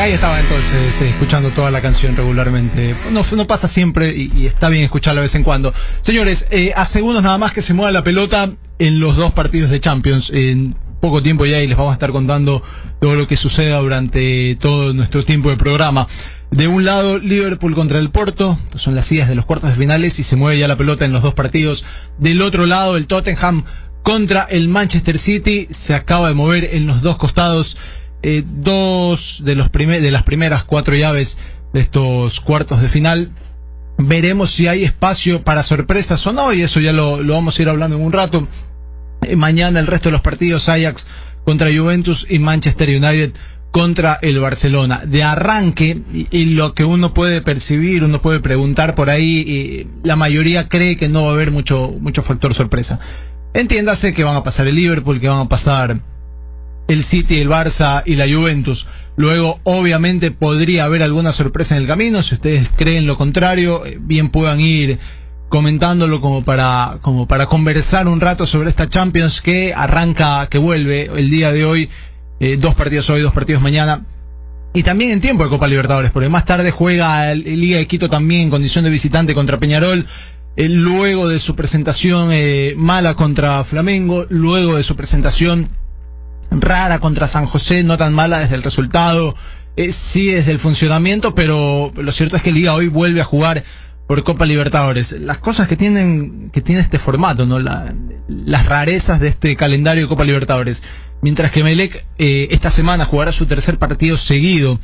Ahí estaba entonces, eh, escuchando toda la canción regularmente. No, pasa siempre y, está bien escucharla de vez en cuando. Señores, eh, a segundos nada más que se mueva la pelota en los dos partidos de Champions. En poco tiempo ya y les vamos a estar contando todo lo que suceda durante todo nuestro tiempo de programa. De un lado, Liverpool contra el Porto, son las idas de los cuartos de finales y se mueve ya la pelota en los dos partidos. Del otro lado, el Tottenham contra el Manchester City, se acaba de mover en los dos costados. Eh, dos de, los de las primeras cuatro llaves de estos cuartos de final. Veremos si hay espacio para sorpresas o no, y eso ya lo, lo vamos a ir hablando en un rato. Eh, mañana el resto de los partidos Ajax contra Juventus y Manchester United contra el Barcelona. De arranque, y, lo que uno puede percibir, uno puede preguntar por ahí, la mayoría cree que no va a haber mucho, mucho factor sorpresa. Entiéndase que van a pasar el Liverpool, que van a pasar el City, el Barça y la Juventus. Luego, obviamente, podría haber alguna sorpresa en el camino. Si ustedes creen lo contrario, eh, bien puedan ir comentándolo como para, como para conversar un rato sobre esta Champions que arranca, que vuelve el día de hoy. Eh, dos partidos hoy, dos partidos mañana. Y también en tiempo de Copa Libertadores, porque más tarde juega el, Liga de Quito también en condición de visitante contra Peñarol. Eh, luego de su presentación eh, mala contra Flamengo, luego de su presentación rara contra San José, no tan mala desde el resultado, eh, sí desde el funcionamiento, pero lo cierto es que Liga hoy vuelve a jugar por Copa Libertadores. Las cosas que tienen que tiene este formato, no La, las rarezas de este calendario de Copa Libertadores. Mientras que Melec eh, esta semana jugará su tercer partido seguido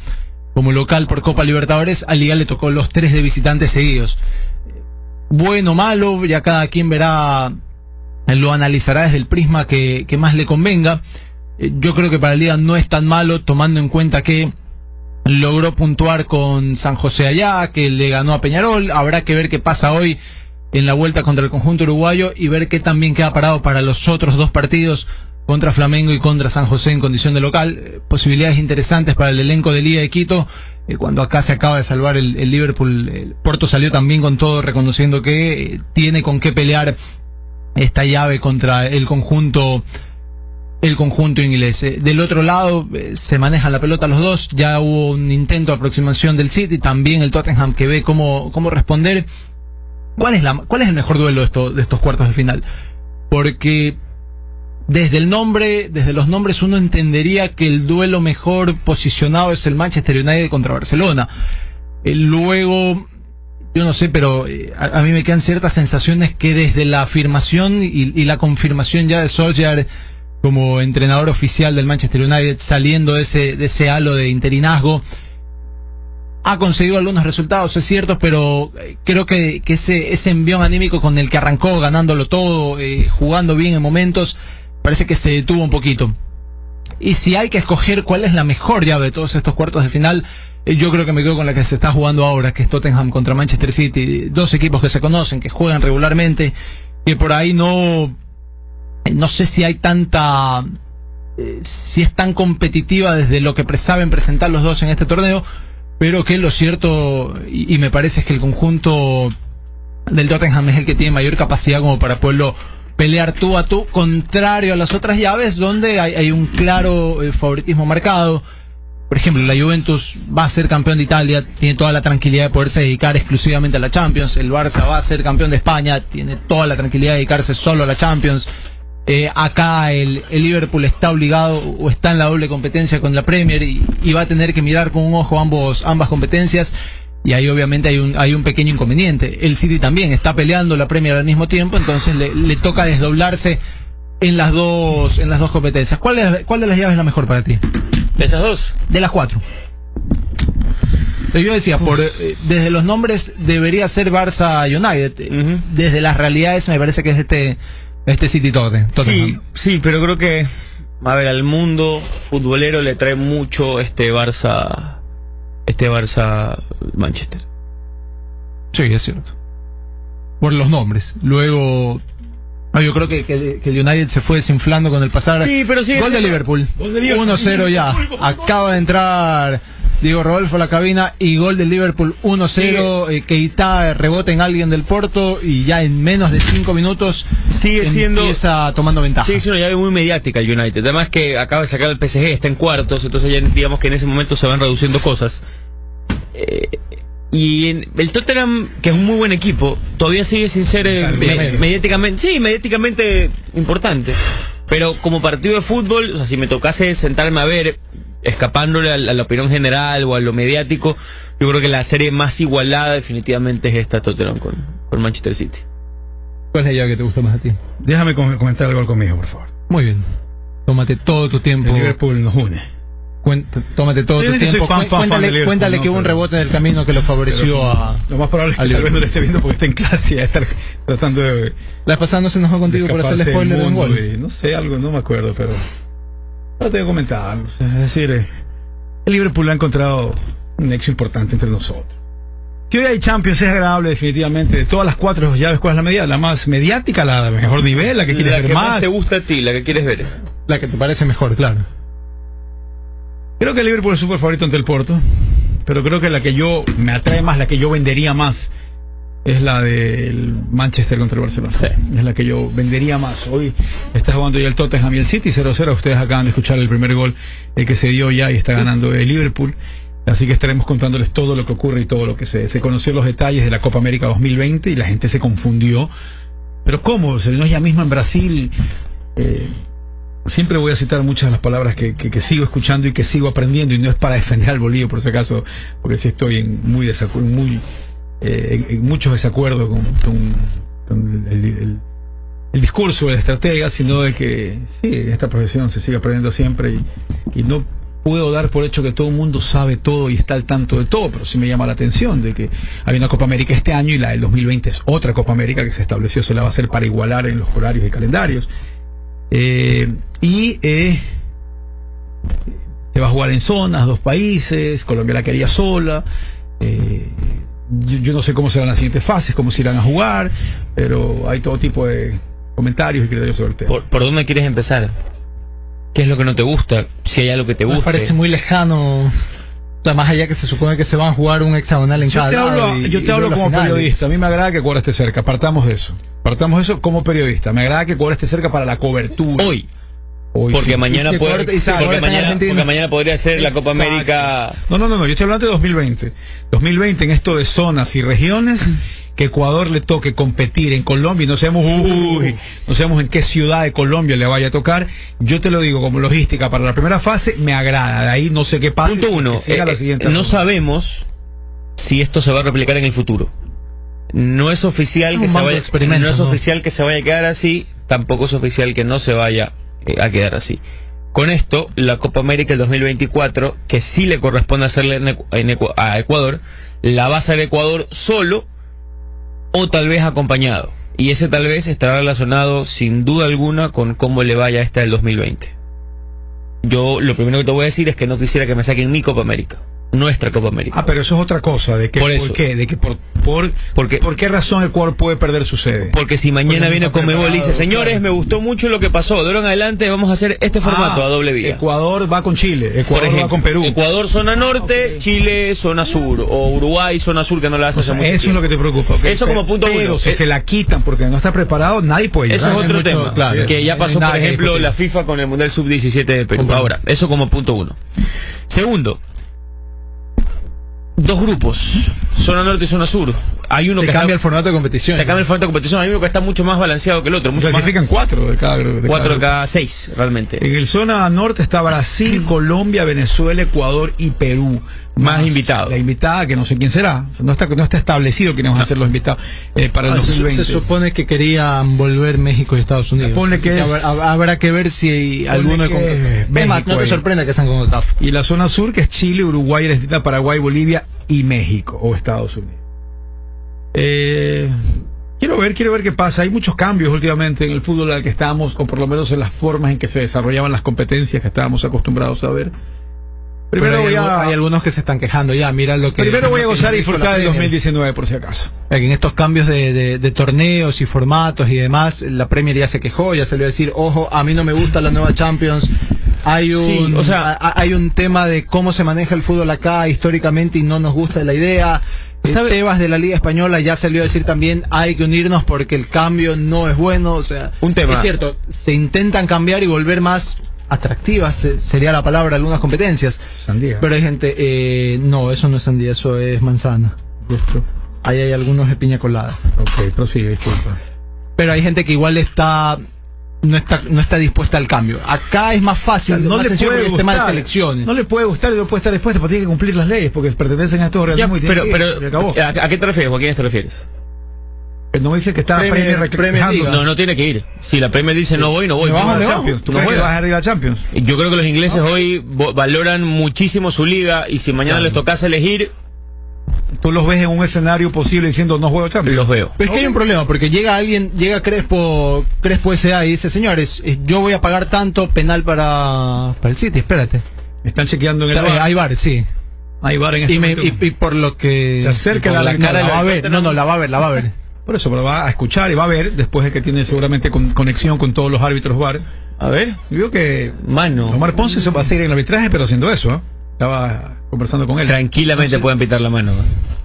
como local por Copa Libertadores, a Liga le tocó los tres de visitantes seguidos. Bueno, malo, ya cada quien verá, lo analizará desde el prisma que, que más le convenga. Eh, yo creo que para el Liga no es tan malo, tomando en cuenta que logró puntuar con San José allá, que le ganó a Peñarol. Habrá que ver qué pasa hoy en la vuelta contra el conjunto uruguayo y ver qué también queda parado para los otros dos partidos contra Flamengo y contra San José en condición de local. Eh, posibilidades interesantes para el elenco de Liga de Quito. Eh, cuando acá se acaba de salvar el, Liverpool, el Porto salió también con todo, reconociendo que tiene con qué pelear esta llave contra el conjunto el conjunto inglés. Eh, Del otro lado eh, se manejan la pelota los dos, ya hubo un intento de aproximación del City, también el Tottenham que ve cómo, cómo responder. ¿Cuál es, la, ¿Cuál es el mejor duelo de, esto, de estos cuartos de final? Porque desde el nombre, desde los nombres uno entendería que el duelo mejor posicionado es el Manchester United contra Barcelona. Eh, luego, yo no sé, pero a, a, mí me quedan ciertas sensaciones que desde la afirmación y, y la confirmación ya de Solskjaer como entrenador oficial del Manchester United, saliendo de ese, ese halo de interinazgo. Ha conseguido algunos resultados, es cierto, pero creo que, que ese, ese envión anímico con el que arrancó, ganándolo todo, eh, jugando bien en momentos, parece que se detuvo un poquito. Y si hay que escoger cuál es la mejor llave de todos estos cuartos de final, eh, yo creo que me quedo con la que se está jugando ahora, que es Tottenham contra Manchester City. Dos equipos que se conocen, que juegan regularmente, que por ahí no no sé si hay tanta eh, si es tan competitiva desde lo que saben presentar los dos en este torneo pero que lo cierto y, me parece es que el conjunto del Tottenham es el que tiene mayor capacidad como para poderlo pelear tú a tú contrario a las otras llaves donde hay, hay un claro eh, favoritismo marcado por ejemplo, la Juventus va a ser campeón de Italia, tiene toda la tranquilidad de poderse dedicar exclusivamente a la Champions. El Barça va a ser campeón de España, tiene toda la tranquilidad de dedicarse solo a la Champions. Eh, acá el, el, Liverpool está obligado o está en la doble competencia con la Premier y, y, va a tener que mirar con un ojo ambos, ambas competencias y ahí obviamente hay un, hay un pequeño inconveniente. El City también está peleando la Premier al mismo tiempo, entonces le, le toca desdoblarse en las dos en las dos competencias. ¿Cuál, es, ¿Cuál de las llaves es la mejor para ti? ¿De esas dos? De las cuatro. Yo decía, por, eh, desde los nombres debería ser Barça United. Desde las realidades me parece que es este este City Tottenham. Sí, sí, pero creo que, a ver, al mundo futbolero le trae mucho este Barça, este Barça Manchester. Sí, es cierto. Por los nombres. Luego, no, yo creo que, que, que, el United se fue desinflando con el pasar. Sí, pero sí. Gol de Liverpool. 1-0 ya. Acaba de entrar Diego Rodolfo la cabina y gol del Liverpool 1-0. Eh, Keita rebota en alguien del Porto y ya en menos de 5 minutos sigue siendo empieza tomando ventaja. Sigue siendo ya muy mediática el United. Además que acaba de sacar el PSG, está en cuartos, entonces ya digamos que en ese momento se van reduciendo cosas. Eh, y el Tottenham, que es un muy buen equipo, todavía sigue sin ser eh, mediáticamente, sí, mediáticamente importante. Pero como partido de fútbol, o sea, si me tocase sentarme a ver, escapándole a la, opinión general o a lo mediático, yo creo que la serie más igualada definitivamente es esta Tottenham con, con Manchester City. ¿Cuál es la que te gusta más a ti? Déjame comentar algo conmigo, por favor. Muy bien. Tómate todo tu tiempo. El Liverpool nos une tómate todo tu tiempo. cuéntale, que hubo un rebote en el camino que lo favoreció a. Lo más probable es que tal vez no lo esté viendo porque está en clase y estar tratando de. La pasada no se enojó contigo por hacerle spoiler en gol. no sé, algo, no me acuerdo, pero. No te voy a comentar. Es decir, eh, el Liverpool ha encontrado un nexo importante entre nosotros. Si hoy hay Champions es agradable definitivamente. De todas las cuatro llaves, ¿cuál es la medida? La más mediática, la de mejor nivel, la que quieres ver más. La que te gusta a ti, la que quieres ver. La que te parece mejor, claro. Creo que el Liverpool es súper favorito ante el Porto, pero creo que la que yo me atrae más, la que yo vendería más, es la del Manchester contra el Barcelona. Es la que yo vendería más. Hoy está jugando ya el Tottenham y el City 0-0. Ustedes acaban de escuchar el primer gol el que se dio ya y está ganando el Liverpool. Así que estaremos contándoles todo lo que ocurre y todo lo que se, se conoció los detalles de la Copa América 2020 y la gente se confundió. Pero ¿cómo? Se no es ya mismo en Brasil. Eh, siempre voy a citar muchas de las palabras que, que, sigo escuchando y que sigo aprendiendo, y no es para defender al Bolívar, por si acaso, porque sí estoy en muy muy eh, en, muchos desacuerdos con, el, el, discurso del estratega, sino de que sí, esta profesión se sigue aprendiendo siempre y, y no puedo dar por hecho que todo el mundo sabe todo y está al tanto de todo, pero sí me llama la atención de que hay una Copa América este año y la del 2020 es otra Copa América que se estableció, se la va a hacer para igualar en los horarios y calendarios. Eh, y eh, se va a jugar en zonas, dos países, Colombia la quería sola. Eh, yo, no sé cómo serán las siguientes fases, cómo se irán a jugar, pero hay todo tipo de comentarios y criterios sobre el tema. ¿Por, dónde quieres empezar? ¿Qué es lo que no te gusta? Si hay algo que te gusta. Me parece muy lejano. más allá que se supone que se van a jugar un hexagonal en cada lado Yo te hablo como periodista. A mí me agrada que Ecuador esté cerca. Partamos de eso. Partamos de eso como periodista. Me agrada que Ecuador esté cerca para la cobertura. Hoy porque mañana puede, porque, mañana, podría ser la Copa América. No, no, no, no, yo estoy hablando de 2020. 2020 en esto de zonas y regiones que Ecuador le toque competir en Colombia y no sabemos uy, no sabemos en qué ciudad de Colombia le vaya a tocar. Yo te lo digo como logística para la primera fase me agrada. De ahí no sé qué pasa. Punto uno. Eh, eh, no sabemos si esto se va a replicar en el futuro. No es oficial que se vaya no es oficial que se vaya a quedar así, tampoco es oficial que no se vaya eh, a quedar así. Con esto, la Copa América del 2024, que sí le corresponde hacerle a Ecuador, la va a hacer Ecuador solo o tal vez acompañado. Y ese tal vez estará relacionado sin duda alguna con cómo le vaya esta del 2020. Yo lo primero que te voy a decir es que no quisiera que me saquen mi Copa América nuestra Copa América. Ah, pero eso es otra cosa. ¿De, que, por, eso. qué? ¿De que por, por, porque, por qué razón el Ecuador puede perder su sede? Porque si mañana viene Comebol y dice, señores, me gustó mucho lo que pasó, de ahora en adelante vamos a hacer este formato ah, a doble vía. Ecuador va con Chile, Ecuador va con Perú. Ecuador zona norte, Chile zona sur, o Uruguay zona sur que no la hace Eso es lo que te preocupa. Eso como punto pero si se la quitan porque no está preparado, nadie puede Eso es otro tema, que ya pasó, por ejemplo, la FIFA con el Mundial Sub-17 de Perú. Ahora, eso como punto uno. Segundo, dos grupos, zona norte y zona sur. Hay uno que cambia el formato de competición. Te cambia el formato de competición. Hay uno que está mucho más balanceado que el otro. Mucho Clasifican cuatro de cada grupo. Cuatro de cada seis, realmente. En el zona norte está Brasil, Colombia, Venezuela, Ecuador y Perú. Más, invitados. La invitada, que no sé quién será. No está, no está establecido quiénes van a ser los invitados eh, para el 2020. Se, supone que querían volver México y Estados Unidos. Supone que, habrá, que ver si alguno de Es más, no te sorprenda que sean con CAF. Y la zona sur, que es Chile, Uruguay, Argentina, Paraguay, Bolivia y México o Estados Unidos. Eh, quiero ver, quiero ver qué pasa. Hay muchos cambios últimamente en el fútbol al que estamos, o por lo menos en las formas en que se desarrollaban las competencias que estábamos acostumbrados a ver. Primero voy a... hay algunos que se están quejando ya, mira lo que... Primero voy a gozar y disfrutar del 2019 por si acaso. En estos cambios de, de, torneos y formatos y demás, la Premier ya se quejó, ya salió a decir, ojo, a mí no me gusta la nueva Champions, hay un, o sea, hay un tema de cómo se maneja el fútbol acá históricamente y no nos gusta la idea. Tebas de la Liga Española ya salió a decir también hay que unirnos porque el cambio no es bueno. O sea, un tema. Es cierto, se intentan cambiar y volver más atractivas, sería la palabra, algunas competencias. Sandía. Pero hay gente, eh, no, eso no es sandía, eso es manzana. Ahí hay algunos de piña colada. Ok, prosigue, disculpa. Pero hay gente que igual está no está no está dispuesta al cambio. Acá es más fácil, no le puede gustar, tema de elecciones. No le puede gustar y no puede estar dispuesta, porque tiene que cumplir las leyes, porque pertenecen a estos organismos pero, pero, ¿a, qué te refieres? ¿A quiénes te refieres? No dice que está Premier, Premier No, no tiene que ir. Si la Premier dice no voy, no voy. Vas a la Champions. ¿Tú no vas a ir a Champions? Yo creo que los ingleses hoy valoran muchísimo su liga y si mañana les tocase elegir, tú los ves en un escenario posible diciendo no juego Champions. Los veo. Pero es que hay un problema, porque llega alguien, llega Crespo, Crespo S.A. y dice, señores, eh, yo voy a pagar tanto penal para, para el City, espérate. Están chequeando en el bar. Hay bar, sí. Hay bar en este y, y, por lo que... Se acerca la, la, cara, la, va a ver. No, no, la va a ver, la va a ver. Por eso, pero va a escuchar y va a ver, después de que tiene seguramente conexión con todos los árbitros bar. A ver. Yo que... Mano. Omar Ponce se va a seguir en el arbitraje, pero haciendo eso, ¿eh? Estaba conversando con él. Tranquilamente pueden pitar la mano.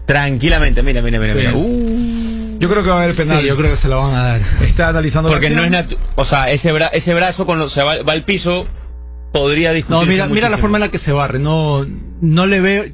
Tranquilamente, mira, mira, mira. Uh. Yo creo que va a haber penal. yo creo que se lo van a dar. Está analizando Porque no es O sea, ese, ese brazo cuando se va, va al piso podría discutir. No, mira, mira la forma en la que se barre. No, no le veo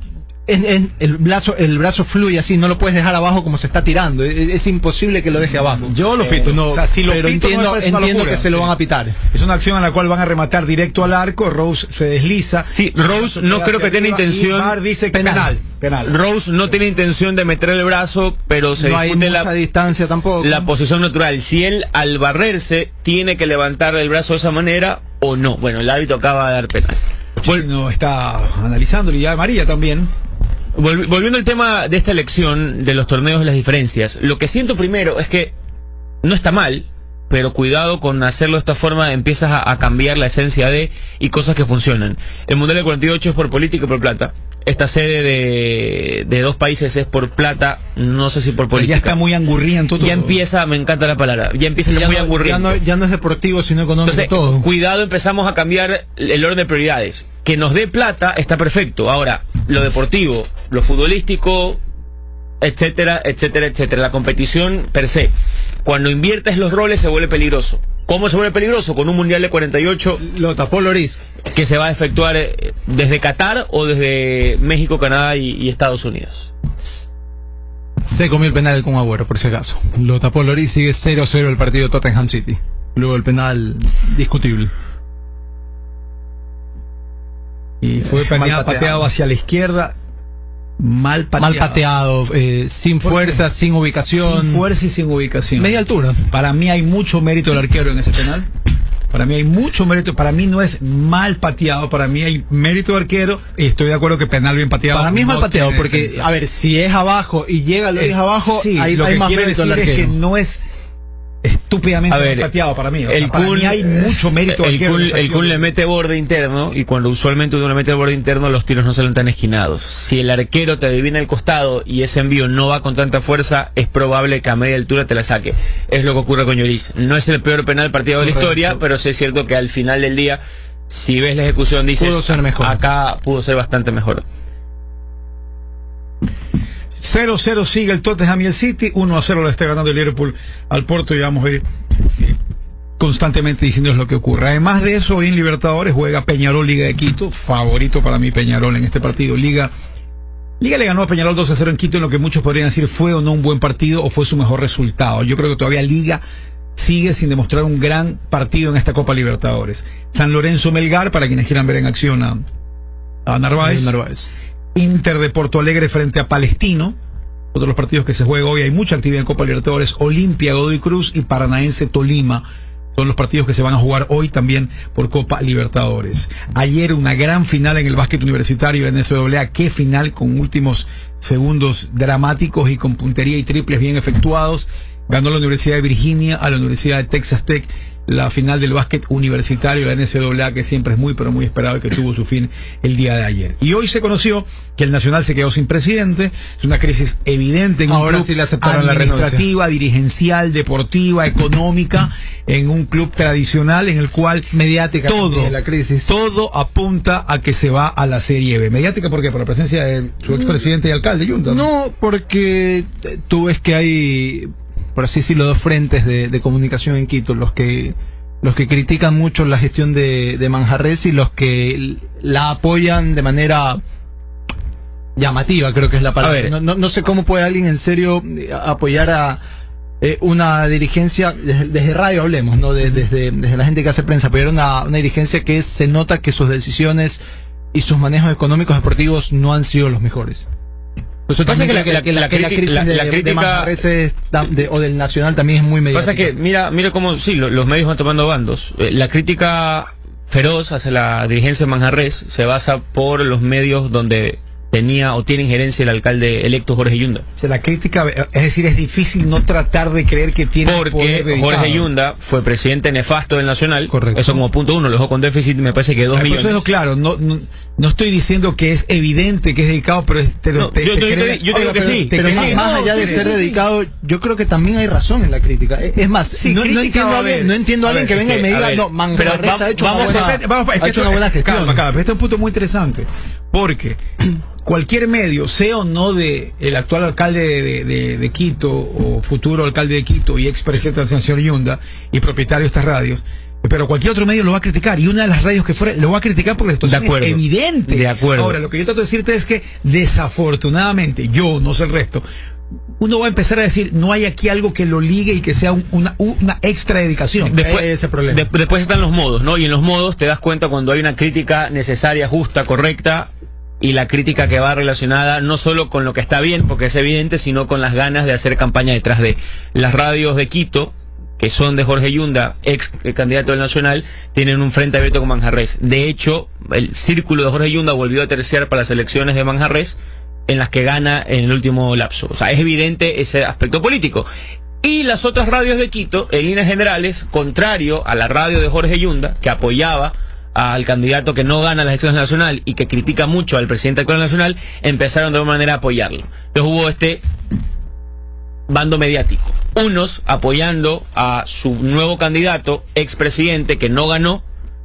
el, brazo, el brazo fluye así, no lo puedes dejar abajo como se está tirando. Es, imposible que lo deje abajo. Yo lo pito, no. pero entiendo, entiendo que se lo van a pitar. Es una acción en la cual van a rematar directo al arco. Rose se desliza. Sí, Rose no creo que tenga intención. dice penal. penal. Rose no tiene intención de meter el brazo, pero se no hay la distancia tampoco. La posición natural. Si él al barrerse tiene que levantar el brazo de esa manera o no. Bueno, el árbitro acaba de dar penal. Bueno, está analizando y ya María también. Volviendo al tema de esta elección de los torneos y las diferencias, lo que siento primero es que no está mal, pero cuidado con hacerlo de esta forma, empiezas a, cambiar la esencia de y cosas que funcionan. El Mundial del 48 es por política y por plata. Esta sede de, de dos países es por plata, no sé si por política. ya está muy angurriento todo. Ya empieza, me encanta la palabra, ya empieza a ser muy no, Ya no, es deportivo, sino económico Entonces, todo. Cuidado, empezamos a cambiar el orden de prioridades. Que nos dé plata está perfecto. Ahora, lo deportivo, lo futbolístico, etcétera, etcétera, etcétera. La competición per se. Cuando inviertes los roles se vuelve peligroso. ¿Cómo se vuelve peligroso? Con un Mundial de 48. Lo tapó Loris. Que se va a efectuar eh, desde Qatar o desde México, Canadá y, Estados Unidos. Se comió el penal con Agüero, por si acaso. Lo tapó Loris, sigue 0-0 el partido Tottenham City. Luego el penal discutible. Y fue pateado hacia la izquierda mal pateado. Mal pateado, eh, sin fuerza, sin ubicación. Sin fuerza y sin ubicación. Media altura. Para mí hay mucho mérito del arquero en ese penal. Para mí hay mucho mérito. Para mí no es mal pateado. Para mí hay mérito del arquero. Y estoy de acuerdo que penal bien pateado. Para mí es mal pateado porque, a ver, si es abajo y llega lo es abajo, hay, lo que más mérito del arquero. Es que no es estúpidamente pateado para mí. el para mí hay mucho mérito. El, el Kun le mete borde interno y cuando usualmente uno le mete el borde interno los tiros no salen tan esquinados. Si el arquero te adivina el costado y ese envío no va con tanta fuerza, es probable que a media altura te la saque. Es lo que ocurre con Lloris. No es el peor penal partido de la historia, pero sí es cierto que al final del día, si ves la ejecución, dices, acá pudo ser bastante mejor. 0-0 sigue el Tottenham y el City, 1-0 le está ganando el Liverpool al Porto y vamos a ir eh, constantemente diciendo lo que ocurre. Además de eso, hoy en Libertadores juega Peñarol Liga de Quito, favorito para mí Peñarol en este partido. Liga Liga le ganó a Peñarol 2 0 en Quito en lo que muchos podrían decir fue o no un buen partido o fue su mejor resultado. Yo creo que todavía Liga sigue sin demostrar un gran partido en esta Copa Libertadores. San Lorenzo Melgar, para quienes quieran ver en acción a, a Narváez. Narváez. Inter de Porto Alegre frente a Palestino. Otro de los partidos que se juega hoy, hay mucha actividad en Copa Libertadores. Olimpia, Godoy Cruz y Paranaense Tolima. Son los partidos que se van a jugar hoy también por Copa Libertadores. Ayer una gran final en el básquet universitario en SWA. Qué final con últimos segundos dramáticos y con puntería y triples bien efectuados. Ganó la Universidad de Virginia a la Universidad de Texas Tech la final del básquet universitario, la NCAA, que siempre es muy, pero muy esperado y que tuvo su fin el día de ayer. Y hoy se conoció que el Nacional se quedó sin presidente, es una crisis evidente en Ahora un sí le aceptaron administrativa, dirigencial, deportiva, económica, en un club tradicional en el cual mediática todo, la crisis. todo apunta a que se va a la Serie B. Mediática, ¿por qué? Por la presencia de su expresidente y alcalde, Junta. No, porque tú ves que hay por así decirlo, dos frentes de, comunicación en Quito, los que los que critican mucho la gestión de, de Manjarres y los que la apoyan de manera llamativa, creo que es la palabra. No, no, sé cómo puede alguien en serio eh, apoyar a eh, una dirigencia, desde, radio hablemos, no desde, desde la gente que hace prensa, pero una, una dirigencia que se nota que sus decisiones y sus manejos económicos deportivos no han sido los mejores. Pues pasa que la, la, la, crisis de, de, o del Nacional también es muy mediática. Pasa que, mira, mira cómo, sí, los medios van tomando bandos. Eh, la crítica feroz hacia la dirigencia de Manjarres se basa por los medios donde tenía o tiene injerencia el alcalde electo Jorge Yunda. O la crítica, es decir, es difícil no tratar de creer que tiene Porque Jorge Yunda fue presidente nefasto del Nacional. Correcto. Eso como punto uno, lo dejó con déficit, me parece que dos millones. Eso claro, no, no, estoy diciendo que es evidente que es dedicado, pero te, yo, te, yo, digo que sí. Pero más, allá de ser dedicado, yo creo que también hay razón en la crítica. Es más, no, entiendo a alguien, no entiendo a alguien que venga y me diga, no, Manjarres ha hecho una buena gestión. Este es un punto muy interesante, porque cualquier medio, sea o no de el actual alcalde de, Quito o futuro alcalde de Quito y expresidente del señor Yunda y propietario de estas radios, pero cualquier otro medio lo va a criticar y una de las radios que fuera lo va a criticar porque esto es evidente. De acuerdo. Ahora, lo que yo trato de decirte es que desafortunadamente, yo, no sé el resto, uno va a empezar a decir, no hay aquí algo que lo ligue y que sea una, una, extra dedicación. Después, ese problema. después están los modos, ¿no? Y en los modos te das cuenta cuando hay una crítica necesaria, justa, correcta, y la crítica que va relacionada no solo con lo que está bien, porque es evidente, sino con las ganas de hacer campaña detrás de las radios de Quito, que son de Jorge Yunda, ex candidato del Nacional, tienen un frente abierto con Manjarres. De hecho, el círculo de Jorge Yunda volvió a terciar para las elecciones de Manjarres, en las que gana en el último lapso. O sea, es evidente ese aspecto político. Y las otras radios de Quito, en líneas generales, contrario a la radio de Jorge Yunda, que apoyaba al candidato que no gana las elecciones nacional y que critica mucho al presidente actual nacional, empezaron de alguna manera a apoyarlo. Entonces hubo este bando mediático. Unos apoyando a su nuevo candidato, expresidente, que no ganó,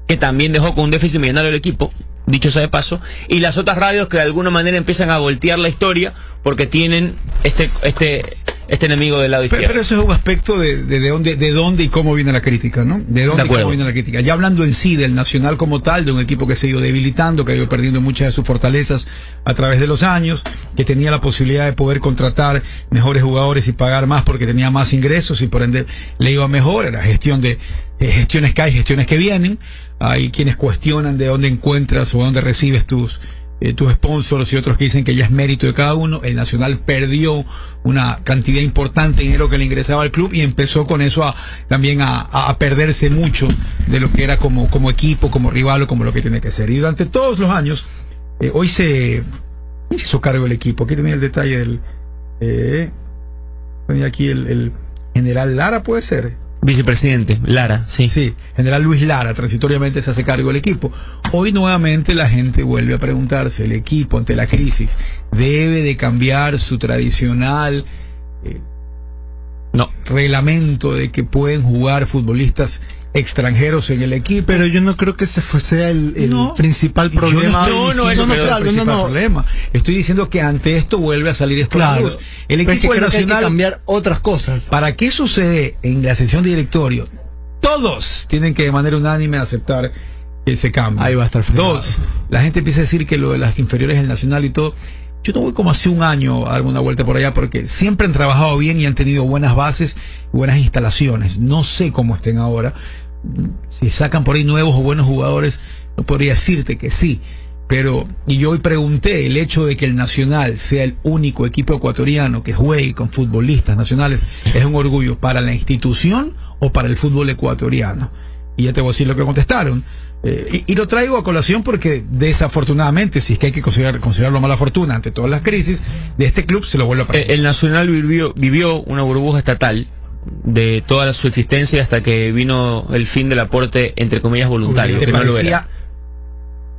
que también dejó con un déficit millonario el equipo, dicho sea de paso, y las otras radios que de alguna manera empiezan a voltear la historia porque tienen este, este, este enemigo del lado izquierdo. Pero, eso es un aspecto de, de, dónde, de dónde y cómo viene la crítica, ¿no? De dónde y cómo viene la crítica. Ya hablando en sí del Nacional como tal, de un equipo que se ha ido debilitando, que ha ido perdiendo muchas de sus fortalezas a través de los años, que tenía la posibilidad de poder contratar mejores jugadores y pagar más porque tenía más ingresos y por ende le iba mejor, era gestión de eh, gestiones que hay, gestiones que vienen. Hay quienes cuestionan de dónde encuentras o dónde recibes tus eh, tus sponsors y otros que dicen que ya es mérito de cada uno. El Nacional perdió una cantidad importante de dinero que le ingresaba al club y empezó con eso a, también a, perderse mucho de lo que era como, equipo, como rival o como lo que tiene que ser. Y durante todos los años, eh, hoy se, hizo cargo el equipo. Aquí tenía el detalle del... Eh, aquí el, el general Lara, puede ser. Vicepresidente, Lara, sí. Sí, general Luis Lara, transitoriamente se hace cargo del equipo. Hoy nuevamente la gente vuelve a preguntarse, el equipo ante la crisis, ¿debe de cambiar su tradicional eh, no. reglamento de que pueden jugar futbolistas extranjeros en el equipo. Pero yo no creo que ese sea el, principal problema. No, no, no, no, no, problema. Estoy diciendo que ante esto vuelve a salir esto claro. El equipo nacional que cambiar otras cosas. ¿Para qué sucede en la sesión de directorio? Todos tienen que de manera unánime aceptar ese cambio. Ahí va a estar Dos, la gente empieza a decir que lo de las inferiores del nacional y todo. Yo no voy como hace un año a darme una vuelta por allá porque siempre han trabajado bien y han tenido buenas bases y buenas instalaciones. No sé cómo estén ahora, si sacan por ahí nuevos o buenos jugadores, no podría decirte que sí. Pero, y yo hoy pregunté, el hecho de que el Nacional sea el único equipo ecuatoriano que juegue con futbolistas nacionales, ¿es un orgullo para la institución o para el fútbol ecuatoriano? Y ya te voy a decir lo que contestaron. Eh, y, lo traigo a colación porque desafortunadamente, si es que hay que considerar, considerarlo mala fortuna ante todas las crisis, de este club se lo vuelve a perder. El Nacional vivió, vivió una burbuja estatal de toda su existencia hasta que vino el fin del aporte, entre comillas, voluntario. que no lo era.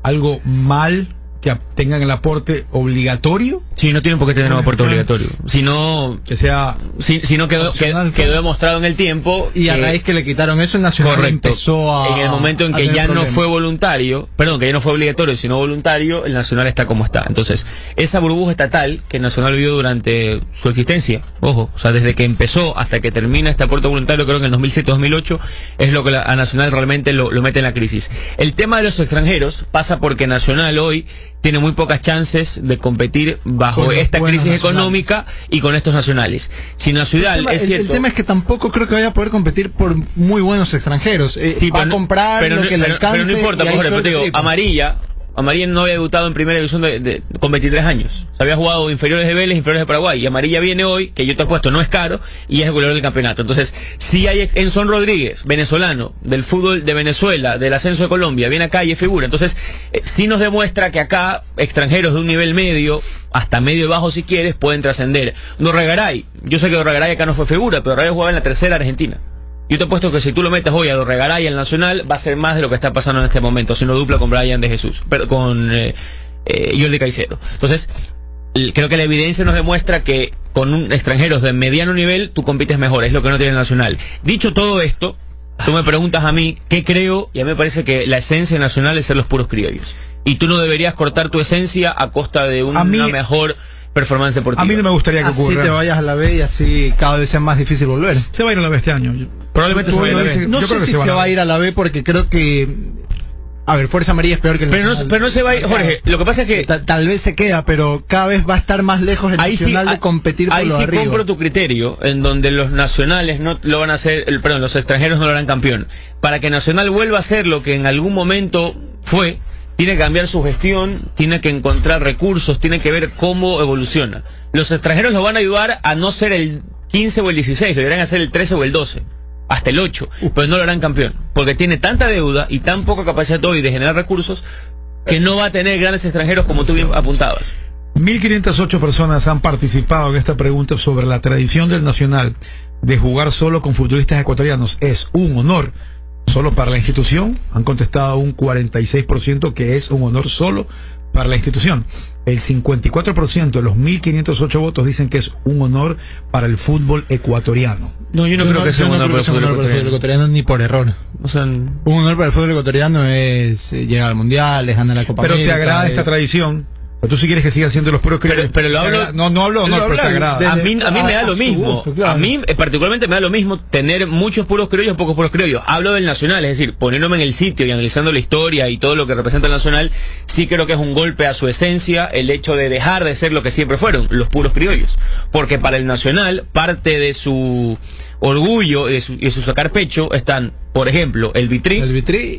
algo mal que tengan el aporte obligatorio. Sí, no tienen por qué tener un aporte obligatorio. Si no, que sea. Si, si no quedó, quedó, demostrado en el tiempo. Y a raíz que le quitaron eso, el Nacional empezó a. En el momento en que ya no fue voluntario, perdón, que ya no fue obligatorio, sino voluntario, el Nacional está como está. Entonces, esa burbuja estatal que el Nacional vivió durante su existencia, ojo, o sea, desde que empezó hasta que termina este aporte voluntario, creo que en el 2007-2008, es lo que a Nacional realmente lo, lo mete en la crisis. El tema de los extranjeros pasa porque Nacional hoy tiene muy pocas chances de competir bajo esta crisis económica y con estos nacionales. Si Nacional el tema, es cierto, el, tema es que tampoco creo que vaya a poder competir por muy buenos extranjeros. Eh, sí, va a comprar lo que le alcance. Pero no importa, por ejemplo, digo, Amarilla Amarilla no había debutado en primera división de, con 23 años. Había jugado inferiores de Vélez, inferiores de Paraguay. Y Amarilla viene hoy, que yo te he puesto, no es caro, y es el goleador del campeonato. Entonces, si hay Enson Rodríguez, venezolano, del fútbol de Venezuela, del ascenso de Colombia, viene acá y es figura. Entonces, eh, sí nos demuestra que acá, extranjeros de un nivel medio, hasta medio y bajo si quieres, pueden trascender. Dorregaray, yo sé que Dorregaray acá no fue figura, pero Dorregaray jugaba en la tercera Argentina. Yo te he puesto que si tú lo metes hoy a Dorregaray el Nacional, va a ser más de lo que está pasando en este momento, si no dupla con Brian de Jesús, pero con eh, eh, Caicedo. Entonces, creo que la evidencia nos demuestra que con un, extranjeros de mediano nivel tú compites mejor, es lo que no tiene el Nacional. Dicho todo esto, tú me preguntas a mí qué creo, y a mí me parece que la esencia nacional es ser los puros criollos. Y tú no deberías cortar tu esencia a costa de una mejor performance deportiva. A mí no me gustaría que ocurra. Así te vayas a la B y así cada vez sea más difícil volver. Se va a ir a la B este año. Probablemente se vaya a la B. No Yo sé creo que si se, va, a ir a la B porque creo que a ver, Fuerza Amarilla es peor que el pero no, pero no se va a ir, Jorge, lo que pasa es que... Tal, vez se queda, pero cada vez va a estar más lejos el Nacional de competir por Ahí sí compro tu criterio, en donde los nacionales no lo van a hacer, el, perdón, los extranjeros no lo harán campeón. Para que Nacional vuelva a ser lo que en algún momento fue, tiene que cambiar su gestión, tiene que encontrar recursos, tiene que ver cómo evoluciona. Los extranjeros lo van a ayudar a no ser el 15 o el 16, lo irán a ser el 13 o el 12, hasta el 8, pero no lo harán campeón, porque tiene tanta deuda y tan poca capacidad hoy de generar recursos que no va a tener grandes extranjeros como tú bien apuntabas. 1.508 personas han participado en esta pregunta sobre la tradición del Nacional de jugar solo con futbolistas ecuatorianos. Es un honor solo para la institución. Han contestado un 46% que es un honor solo para la institución. El 54% de los 1.508 votos dicen que es un honor para el fútbol ecuatoriano. No, yo no, creo que sea un honor, para, el fútbol, ecuatoriano. ni por error. O sea, un honor para el fútbol ecuatoriano es eh, llegar al Mundial, es ganar la Copa Pero te agrada esta tradición tú sí quieres que siga siendo los puros pero, pero lo hablo no no hablo no, pero te agrada a mí a mí me da lo mismo. a mí eh, particularmente me da lo mismo tener muchos puros criollos pocos puros criollos. Hablo del nacional es decir poniéndome en el sitio y analizando la historia y todo lo que representa el nacional sí creo que es un golpe a su esencia el hecho de dejar de ser lo que siempre fueron los puros criollos. Porque para el nacional parte de su orgullo y de su, su sacar pecho están por ejemplo el vitrí,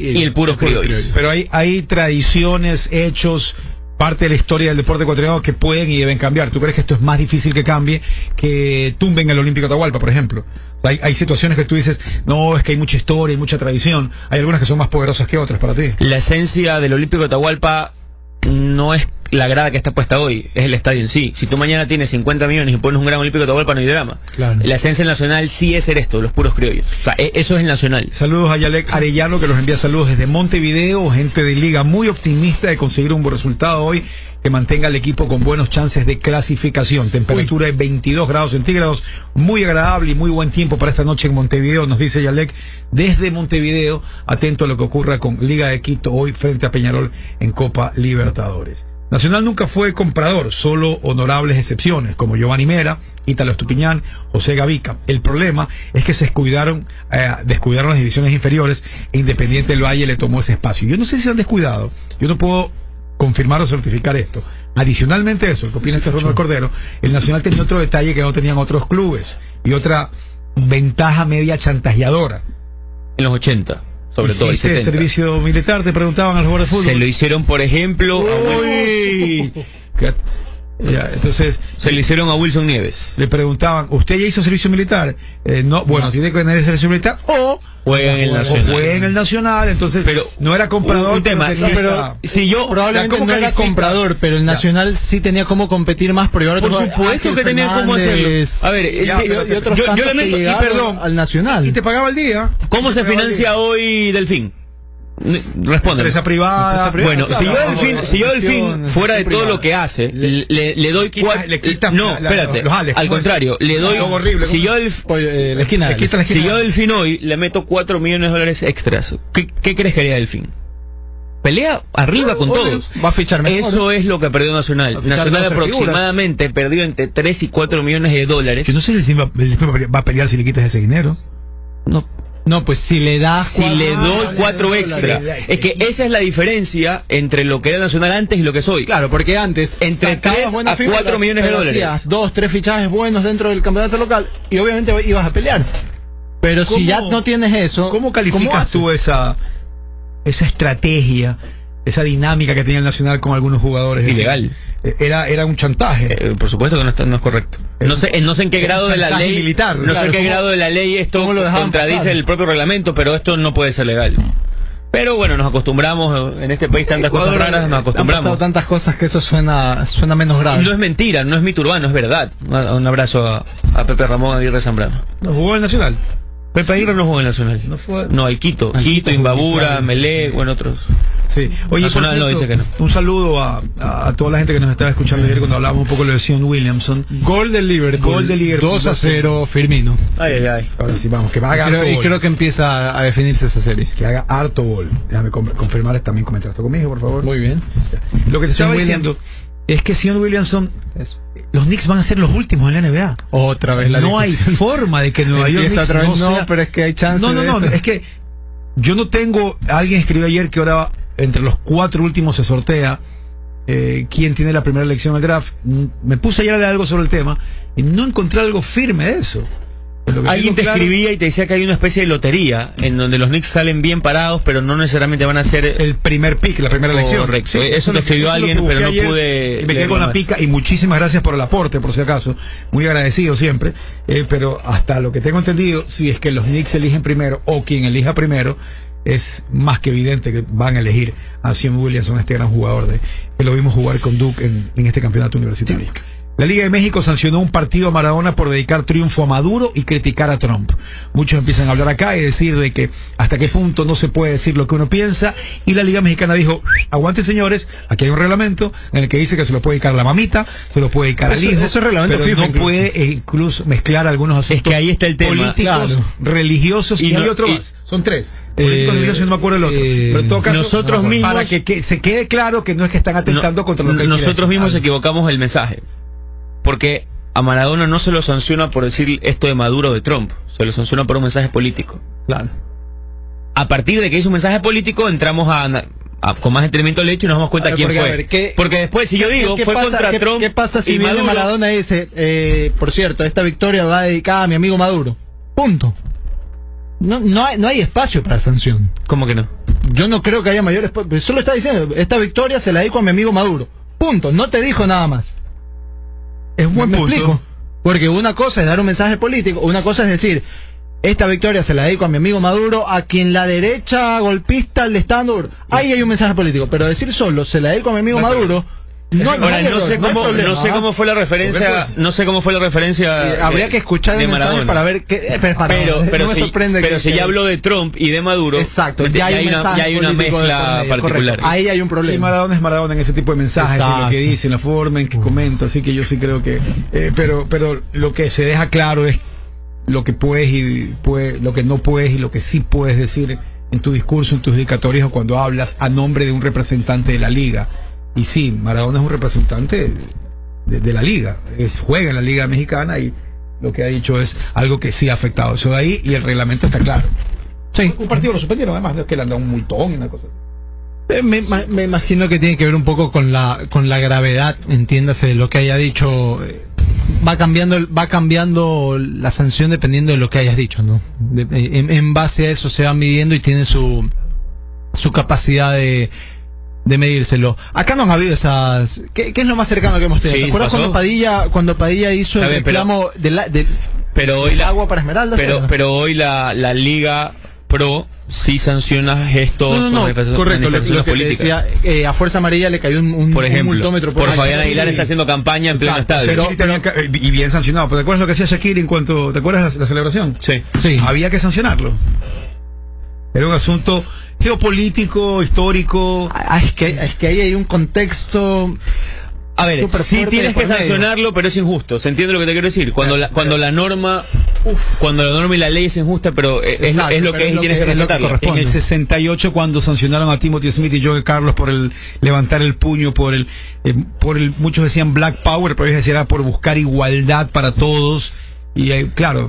y, el, puros criollos pero hay hay tradiciones hechos parte de la historia del deporte ecuatoriano que pueden y deben cambiar. ¿Tú crees que esto es más difícil que cambie que tumben el Olímpico Atahualpa, por ejemplo? Hay, hay situaciones que tú dices, no, es que hay mucha historia y mucha tradición. Hay algunas que son más poderosas que otras para ti. La esencia del Olímpico Atahualpa no es la grada que está puesta hoy, es el estadio en sí. Si tú mañana tienes 50 millones y pones un gran olímpico, de para no hay drama. La esencia nacional sí es ser esto, los puros criollos. O sea, e-, eso es el nacional. Saludos a Yalek Arellano, que nos envía saludos desde Montevideo, gente de liga muy optimista de conseguir un buen resultado hoy que mantenga al equipo con buenos chances de clasificación. Temperatura de 22 grados centígrados, muy agradable y muy buen tiempo para esta noche en Montevideo, nos dice Yalek, desde Montevideo, atento a lo que ocurra con Liga de Quito hoy frente a Peñarol en Copa Libertadores. Nacional nunca fue comprador, solo honorables excepciones, como Giovanni Mera, Ítalo Estupiñán, José Gavica. El problema es que se descuidaron, eh, descuidaron las divisiones inferiores e Independiente del Valle le tomó ese espacio. Yo no sé si han descuidado, yo no puedo confirmar o certificar esto. Adicionalmente eso, que opina este Ronald Cordero, el Nacional tenía otro detalle que no tenían otros clubes y otra ventaja media chantajeadora. En los 80, sobre todo el servicio militar? Te preguntaban al jugador de fútbol. Se lo hicieron, por ejemplo, Uy. entonces se le hicieron a Wilson Nieves. Le preguntaban, ¿usted ya hizo servicio militar? Eh, no, bueno, tiene que tener servicio militar o juega en el Nacional. Juega en el Nacional, entonces pero no era comprador. Un tema, pero si yo probablemente no era comprador, pero el Nacional sí tenía como competir más por Por supuesto que tenía cómo hacerlo. A ver, yo, le meto y perdón al Nacional. Y te pagaba el día. ¿Cómo se financia hoy Delfín? Responde. Empresa privada. Bueno, si, yo Delfín, si yo Delfín, fuera de todo lo que hace, le, le doy cuatro. no, espérate. al contrario, le doy. Si yo, eh, la esquina, si yo Delfín hoy le meto 4 millones de dólares extras, ¿qué, qué crees que haría Delfín? pelea arriba con todos. Va a fichar mejor. Eso es lo que perdió Nacional. Nacional aproximadamente perdió entre 3 y 4 millones de dólares. Que no sé si va, va a pelear si le quitas ese dinero. No, no, pues si le das. Si le doy cuatro extra. Es que esa es la diferencia entre lo que era Nacional antes y lo que soy. Claro, porque antes. Entre 3 a 4 millones de dólares. Dos, tres fichajes buenos dentro del campeonato local y obviamente ibas a pelear. Pero si ya no tienes eso. ¿Cómo calificas tú esa, esa estrategia? Esa dinámica que tenía el Nacional con algunos jugadores. Ilegal. Eh, era, era un chantaje. Eh, por supuesto que no, no es correcto. No sé, no sé en qué grado de la ley. Militar, no sé en qué grado de la ley esto contradice el propio reglamento, pero esto no puede ser legal. Pero bueno, nos acostumbramos, en este país tantas cosas raras, nos acostumbramos. Han tantas cosas que eso suena, suena menos grave. No es mentira, no es mito urbano, es verdad. Un abrazo a, a Pepe Ramón Aguirre Zambrano. ¿No jugó el Nacional? Pepe Aguirre no jugó en el Nacional. No fue. No, el Quito. Quito, Imbabura, Melé, bueno, otros. Sí. Oye, no dice que no. un saludo a, a, toda la gente que nos estaba escuchando ayer cuando hablábamos un poco de Sion Williamson. Gol del Liverpool. Gol del Liverpool. 2 a 0, Firmino. Ay, ay, ay. Ahora sí, vamos, que va a creo, Y creo que empieza a definirse esa serie. Que haga harto gol. Déjame confirmar también comentar esto conmigo, por favor. Muy bien. Lo que te estaba diciendo es que Sion Williamson, los Knicks van a ser los últimos en la NBA. Otra vez la No hay forma de que Nueva York no, no, pero es que hay chance. No, no, no, es que yo no tengo. Alguien escribió ayer que ahora entre los cuatro últimos se sortea eh, quién tiene la primera elección al draft. Me puse ayer a leer algo sobre el tema y no encontré algo firme de eso. Alguien te escribía y te decía que hay una especie de lotería en donde los Knicks salen bien parados, pero no necesariamente van a ser el primer pick, la primera elección. Correcto. eso, lo escribió alguien, pero no pude. Me quedé con la pica y muchísimas gracias por el aporte, por si acaso. Muy agradecido siempre. Eh, pero hasta lo que tengo entendido, si es que los Knicks eligen primero o quien elija primero, es más que evidente que van a elegir a Sion Williamson, este gran jugador de, que lo vimos jugar con Duke en, en este campeonato universitario. La Liga de México sancionó un partido a Maradona por dedicar triunfo a Maduro y criticar a Trump. Muchos empiezan a hablar acá y decir de que hasta qué punto no se puede decir lo que uno piensa y la Liga Mexicana dijo, aguante señores, aquí hay un reglamento en el que dice que se lo puede dedicar a la mamita, se lo puede dedicar al hijo, eso es reglamento pero no puede incluso mezclar algunos asuntos es que ahí está el tema. políticos, religiosos y, hay otro más. Son tres. Eh, no me acuerdo el otro. Eh, pero en todo caso, nosotros mismos, para que, se quede claro que no es que están atentando contra lo que Nosotros mismos equivocamos el mensaje. Porque a Maradona no se lo sanciona por decir esto de Maduro o de Trump, se lo sanciona por un mensaje político. Claro. A partir de que hizo un mensaje político, entramos a, con más entrenamiento del hecho y nos damos cuenta quién fue. porque después, si yo digo, fue contra Trump. ¿Qué pasa si viene Maradona y dice, eh, por cierto, esta victoria va dedicada a mi amigo Maduro? Punto. No, no, hay, no hay espacio para sanción. ¿Cómo que no? Yo no creo que haya mayor espacio. Solo está diciendo, esta victoria se la dedico a mi amigo Maduro. Punto. No te dijo nada más. Es un buen ¿Me Explico? Porque una cosa es dar un mensaje político, una cosa es decir, esta victoria se la dedico a mi amigo Maduro, a quien la derecha golpista le está dando. Ahí hay un mensaje político, pero decir solo se la dedico a mi amigo Maduro no, no, sé cómo, no, sé cómo fue la referencia, no sé cómo fue la referencia. habría que escuchar de Maradona para ver qué. Eh, pero, pero, si, pero si ya habló de Trump y de Maduro, exacto, ya hay, una, ya hay una mezcla particular. Ahí hay un problema. Y Maradona es Maradona en ese tipo de mensajes, en lo que dice, en la forma en que comenta, así que yo sí creo que. Eh, pero, pero lo que se deja claro es lo que puedes y puede, lo que no puedes y lo que sí puedes decir en tu discurso, en tus dedicatorias o cuando hablas a nombre de un representante de la liga y sí, Maradona es un representante de, la liga, es, juega en la liga mexicana y lo que ha dicho es algo que sí ha afectado eso de ahí y el reglamento está claro. Sí. Un partido lo suspendieron además, no es que le han dado un multón y una cosa eh, me, me, imagino que tiene que ver un poco con la con la gravedad, entiéndase, de lo que haya dicho. Eh, va cambiando va cambiando la sanción dependiendo de lo que hayas dicho, ¿no? en, en, base a eso se va midiendo y tiene su su capacidad de, de medírselo. Acá no ha habido esas. ¿Qué, es lo más cercano que hemos tenido? ¿Te acuerdas cuando Padilla, cuando Padilla hizo el reclamo pero, de, pero hoy agua para Esmeralda? Pero, pero hoy la, la liga pro si sanciona gestos no, no, no, correcto, lo, que decía, eh, a Fuerza Amarilla le cayó un, por ejemplo, por, por Fabián Aguilar está haciendo campaña en pleno estadio. y bien sancionado. ¿Te acuerdas lo que hacía Shakir en cuanto, ¿te acuerdas la, celebración? Sí. sí. Había que sancionarlo. Era un asunto geopolítico, histórico. Ah, es que, es que ahí hay un contexto a ver, sí tienes que sancionarlo, pero es injusto. ¿Se entiende lo que te quiero decir? Cuando la, cuando la norma, cuando la norma y la ley es injusta, pero es, es, lo que es y tienes que respetarlo. En el 68 cuando sancionaron a Timothy Smith y Joe Carlos por el levantar el puño, por el, eh, por el, muchos decían Black Power, pero ellos decían era por buscar igualdad para todos. Y eh, claro,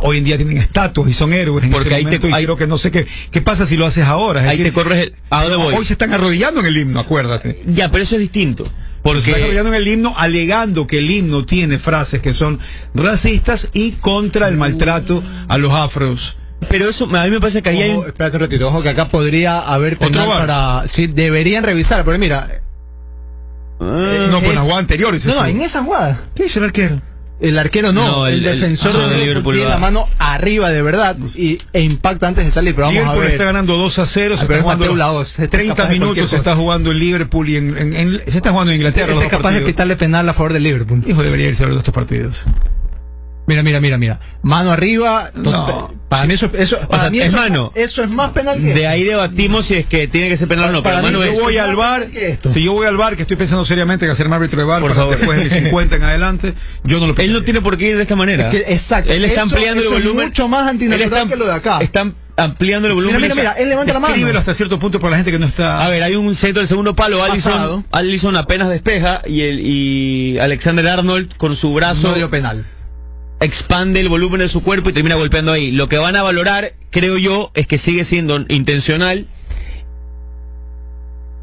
hoy en día tienen estatus y son héroes. En Porque ahí te, y creo que no sé qué, qué pasa si lo haces ahora. ahí te corres. ¿A dónde voy? Hoy se están arrodillando en el himno, acuérdate. Ya, pero eso es distinto. Porque está en el himno alegando que el himno tiene frases que son racistas y contra el maltrato a los afros. Pero eso, a mí me parece que ahí hay... Espérate un ratito, ojo que acá podría haber penal para... Sí, deberían revisar, pero mira... Eh, no, pues la jugada anterior. No, no, en esa jugada. ¿Qué dice el arquero? El arquero no, el, defensor de Liverpool tiene la mano arriba de verdad y, e impacta antes de salir. Pero vamos a ver. está ganando 2 a 0. Se está jugando 30 minutos se está jugando en Liverpool y en, se está jugando en Inglaterra. Es capaz de pitarle penal a favor del Liverpool. Hijo, debería irse a los dos partidos. Mira, mira, mira, mira. Mano arriba. Para mí eso, eso, para mí es mano. Eso es más penal que De ahí debatimos si es que tiene que ser penal o no. Para pero mí, yo voy al bar. Si yo voy al bar, que estoy pensando seriamente en hacerme árbitro de bar, por favor. después del 50 en adelante, yo no lo Él no tiene por qué ir de esta manera. exacto. Él está ampliando el volumen. mucho más antinatural que lo de acá. Están ampliando el volumen. Mira, mira, él levanta la mano. hasta cierto punto para la gente que no está. A ver, hay un centro del segundo palo. Allison, Allison apenas despeja y, el, y Alexander Arnold con su brazo. No penal expande el volumen de su cuerpo y termina golpeando ahí. Lo que van a valorar, creo yo, es que sigue siendo intencional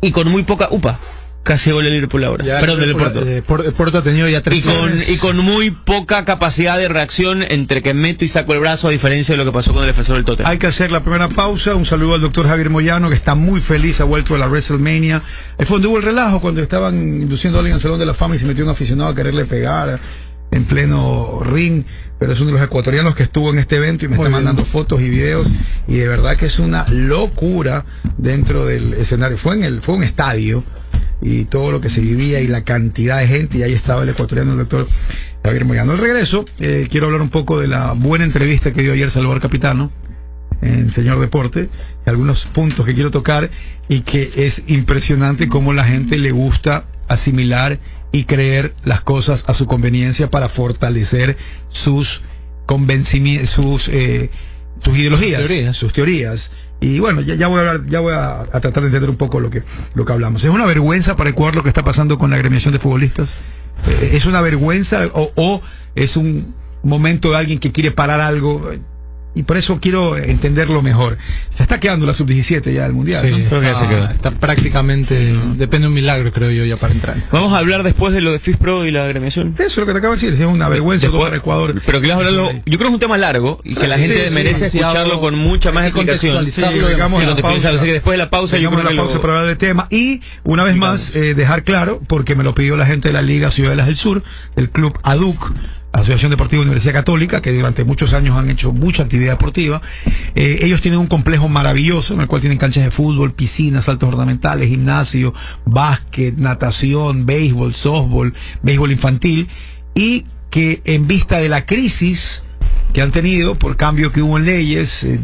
y con muy poca upa. Casi gol el Liverpool ahora. Perdón, del Porto. Eh, Porto ha tenido ya tres y con, y con muy poca capacidad de reacción entre que meto y saco el brazo, a diferencia de lo que pasó con el defensor del Tottenham. Hay que hacer la primera pausa. Un saludo al doctor Javier Moyano, que está muy feliz, ha vuelto a la WrestleMania. El fondo hubo el relajo cuando estaban induciendo a alguien al Salón de la Fama y se metió un aficionado a quererle pegar en pleno ring, pero es uno de los ecuatorianos que estuvo en este evento y me está mandando fotos y videos y de verdad que es una locura dentro del escenario. Fue en el fue un estadio y todo lo que se vivía y la cantidad de gente y ahí estaba el ecuatoriano el doctor Javier Moyano. Al regreso eh, quiero hablar un poco de la buena entrevista que dio ayer Salvador Capitano en Señor Deporte, algunos puntos que quiero tocar y que es impresionante cómo la gente le gusta asimilar y creer las cosas a su conveniencia para fortalecer sus convencimientos, sus, eh, sus ideologías, sus teorías. Y bueno, ya, ya voy a hablar, ya voy a, tratar de entender un poco lo que, lo que hablamos. ¿Es una vergüenza para Ecuador lo que está pasando con la agremiación de futbolistas? Eh, ¿Es una vergüenza o, o es un momento de alguien que quiere parar algo? Y por eso quiero entenderlo mejor. Se está quedando la sub-17 ya del Mundial. Sí, creo que ya se quedó. Está prácticamente, depende de un milagro, creo yo, ya para entrar. Vamos a hablar después de lo de FISPRO y la agremiación. Eso es lo que te acabo de decir, es una vergüenza para Ecuador. Pero que hablarlo, yo creo que es un tema largo y que la gente merece escucharlo con mucha más explicación. Sí, digamos Así que después de la pausa yo creo la pausa para hablar del tema y una vez más eh, dejar claro, porque me lo pidió la gente de la Liga Ciudades del Sur, del club ADUC, Asociación Deportiva Universidad Católica, que durante muchos años han hecho mucha actividad deportiva. Eh, ellos tienen un complejo maravilloso en el cual tienen canchas de fútbol, piscinas, saltos ornamentales, gimnasio, básquet, natación, béisbol, softball, béisbol infantil, y que en vista de la crisis que han tenido por cambio que hubo en leyes, eh,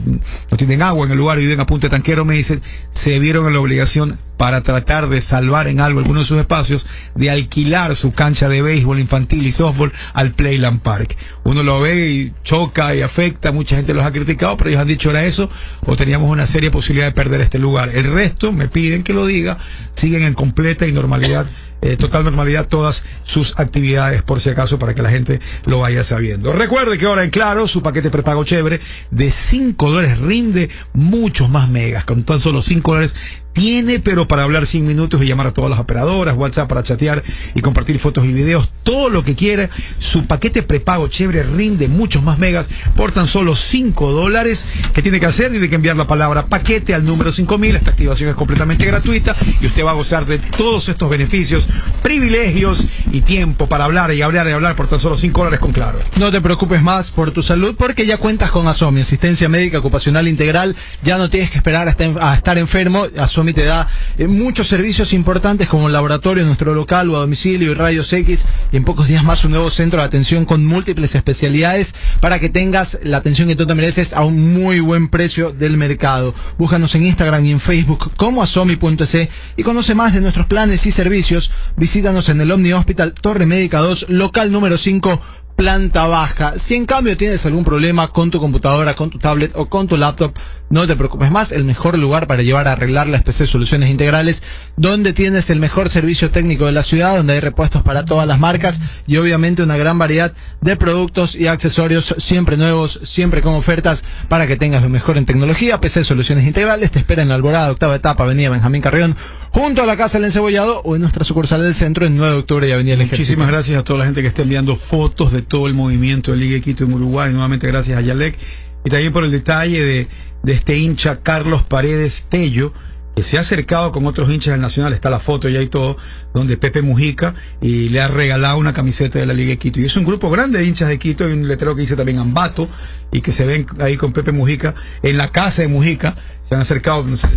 no tienen agua en el lugar, viven a punta de tanquero, me dicen, se vieron en la obligación para tratar de salvar en algo algunos de sus espacios, de alquilar su cancha de béisbol infantil y softball al Playland Park. Uno lo ve y choca y afecta, mucha gente los ha criticado, pero ellos han dicho era eso, o teníamos una seria posibilidad de perder este lugar. El resto, me piden que lo diga, siguen en completa y normalidad eh, total normalidad todas sus actividades, por si acaso, para que la gente lo vaya sabiendo. Recuerde que ahora en Claro, su paquete prepago chévere de 5 dólares rinde muchos más megas. Con tan solo 5 dólares tiene, pero para hablar 100 minutos y llamar a todas las operadoras, WhatsApp para chatear y compartir fotos y videos, todo lo que quiera. Su paquete prepago chévere rinde muchos más megas por tan solo 5 dólares. ¿Qué tiene que hacer? Tiene que enviar la palabra paquete al número 5000. Esta activación es completamente gratuita y usted va a gozar de todos estos beneficios, privilegios y tiempo para hablar y hablar y hablar por tan solo 5 dólares con claro. No te preocupes más por tu salud porque ya cuentas con ASOMI, asistencia médica ocupacional integral. Ya no tienes que esperar a estar enfermo. ASOMI te da eh, muchos servicios importantes como el laboratorio en nuestro local o a domicilio y rayos X. Y en pocos días más un nuevo centro de atención con múltiples especialidades para que tengas la atención que tú te mereces a un muy buen precio del mercado. Búscanos en Instagram y en Facebook como asomi.es y conoce más de nuestros planes y servicios. Visítanos en el Omni Hospital Torre Médica 2, local número 5 planta baja. Si en cambio tienes algún problema con tu computadora, con tu tablet o con tu laptop, no te preocupes más, el mejor lugar para llevar a arreglar las PC Soluciones Integrales, donde tienes el mejor servicio técnico de la ciudad, donde hay repuestos para todas las marcas y obviamente una gran variedad de productos y accesorios siempre nuevos, siempre con ofertas para que tengas lo mejor en tecnología. PC Soluciones Integrales te espera en la Alborada, octava etapa, Avenida Benjamín Carrión, junto a la Casa del Encebollado o en nuestra sucursal del centro en 9 de octubre y Avenida El Muchísimas gracias a toda la gente que está enviando fotos de todo el movimiento de Liga Quito en Uruguay. Nuevamente gracias a Yalek y también por el detalle de de este hincha Carlos Paredes Tello, que se ha acercado con otros hinchas del Nacional, está la foto ya y todo, donde Pepe Mujica y le ha regalado una camiseta de la Liga de Quito. Y es un grupo grande de hinchas de Quito, y un letrero que dice también Ambato, y que se ven ahí con Pepe Mujica, en la casa de Mujica, se han acercado, no sé,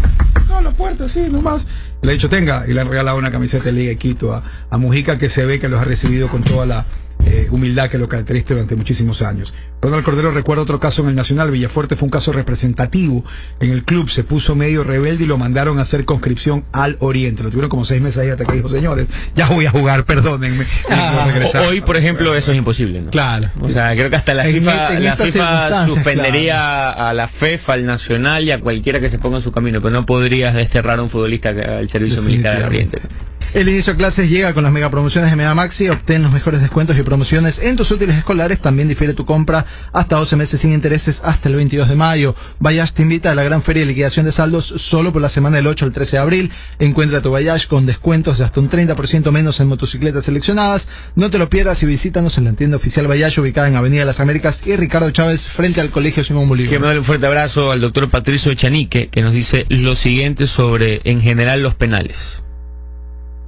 la puerta, sí, nomás. Le ha dicho, tenga, y le han regalado una camiseta de Liga de Quito a Mujica, que se ve que los ha recibido con toda la eh, humildad que lo caracteriza durante muchísimos años. Ronald Cordero recuerda otro caso en el Nacional, Villafuerte fue un caso representativo. En el club se puso medio rebelde y lo mandaron a hacer conscripción al Oriente. Lo tuvieron como seis meses ahí hasta que dijo, señores, ya voy a jugar, perdónenme. Ah, hoy, por ejemplo, eso es imposible. Claro. O sea, creo que hasta la FIFA, la FIFA suspendería a la FEF, al Nacional y a cualquiera que se ponga en su camino, pero no podrías desterrar a un futbolista al servicio militar del Oriente. El inicio de clases llega con las mega promociones de Mega Maxi. Obtén los mejores descuentos y promociones en tus útiles escolares. También difiere tu compra hasta 12 meses sin intereses hasta el 22 de mayo. Bayash te invita a la gran feria de liquidación de saldos solo por la semana del 8 al 13 de abril. Encuentra tu Bayash con descuentos de hasta un 30% menos en motocicletas seleccionadas. No te lo pierdas y visítanos en la tienda oficial Bayash ubicada en Avenida Las Américas y Ricardo Chávez frente al Colegio Simón Bolívar. Quiero darle un fuerte abrazo al doctor Patricio Echanique que nos dice lo siguiente sobre en general los penales.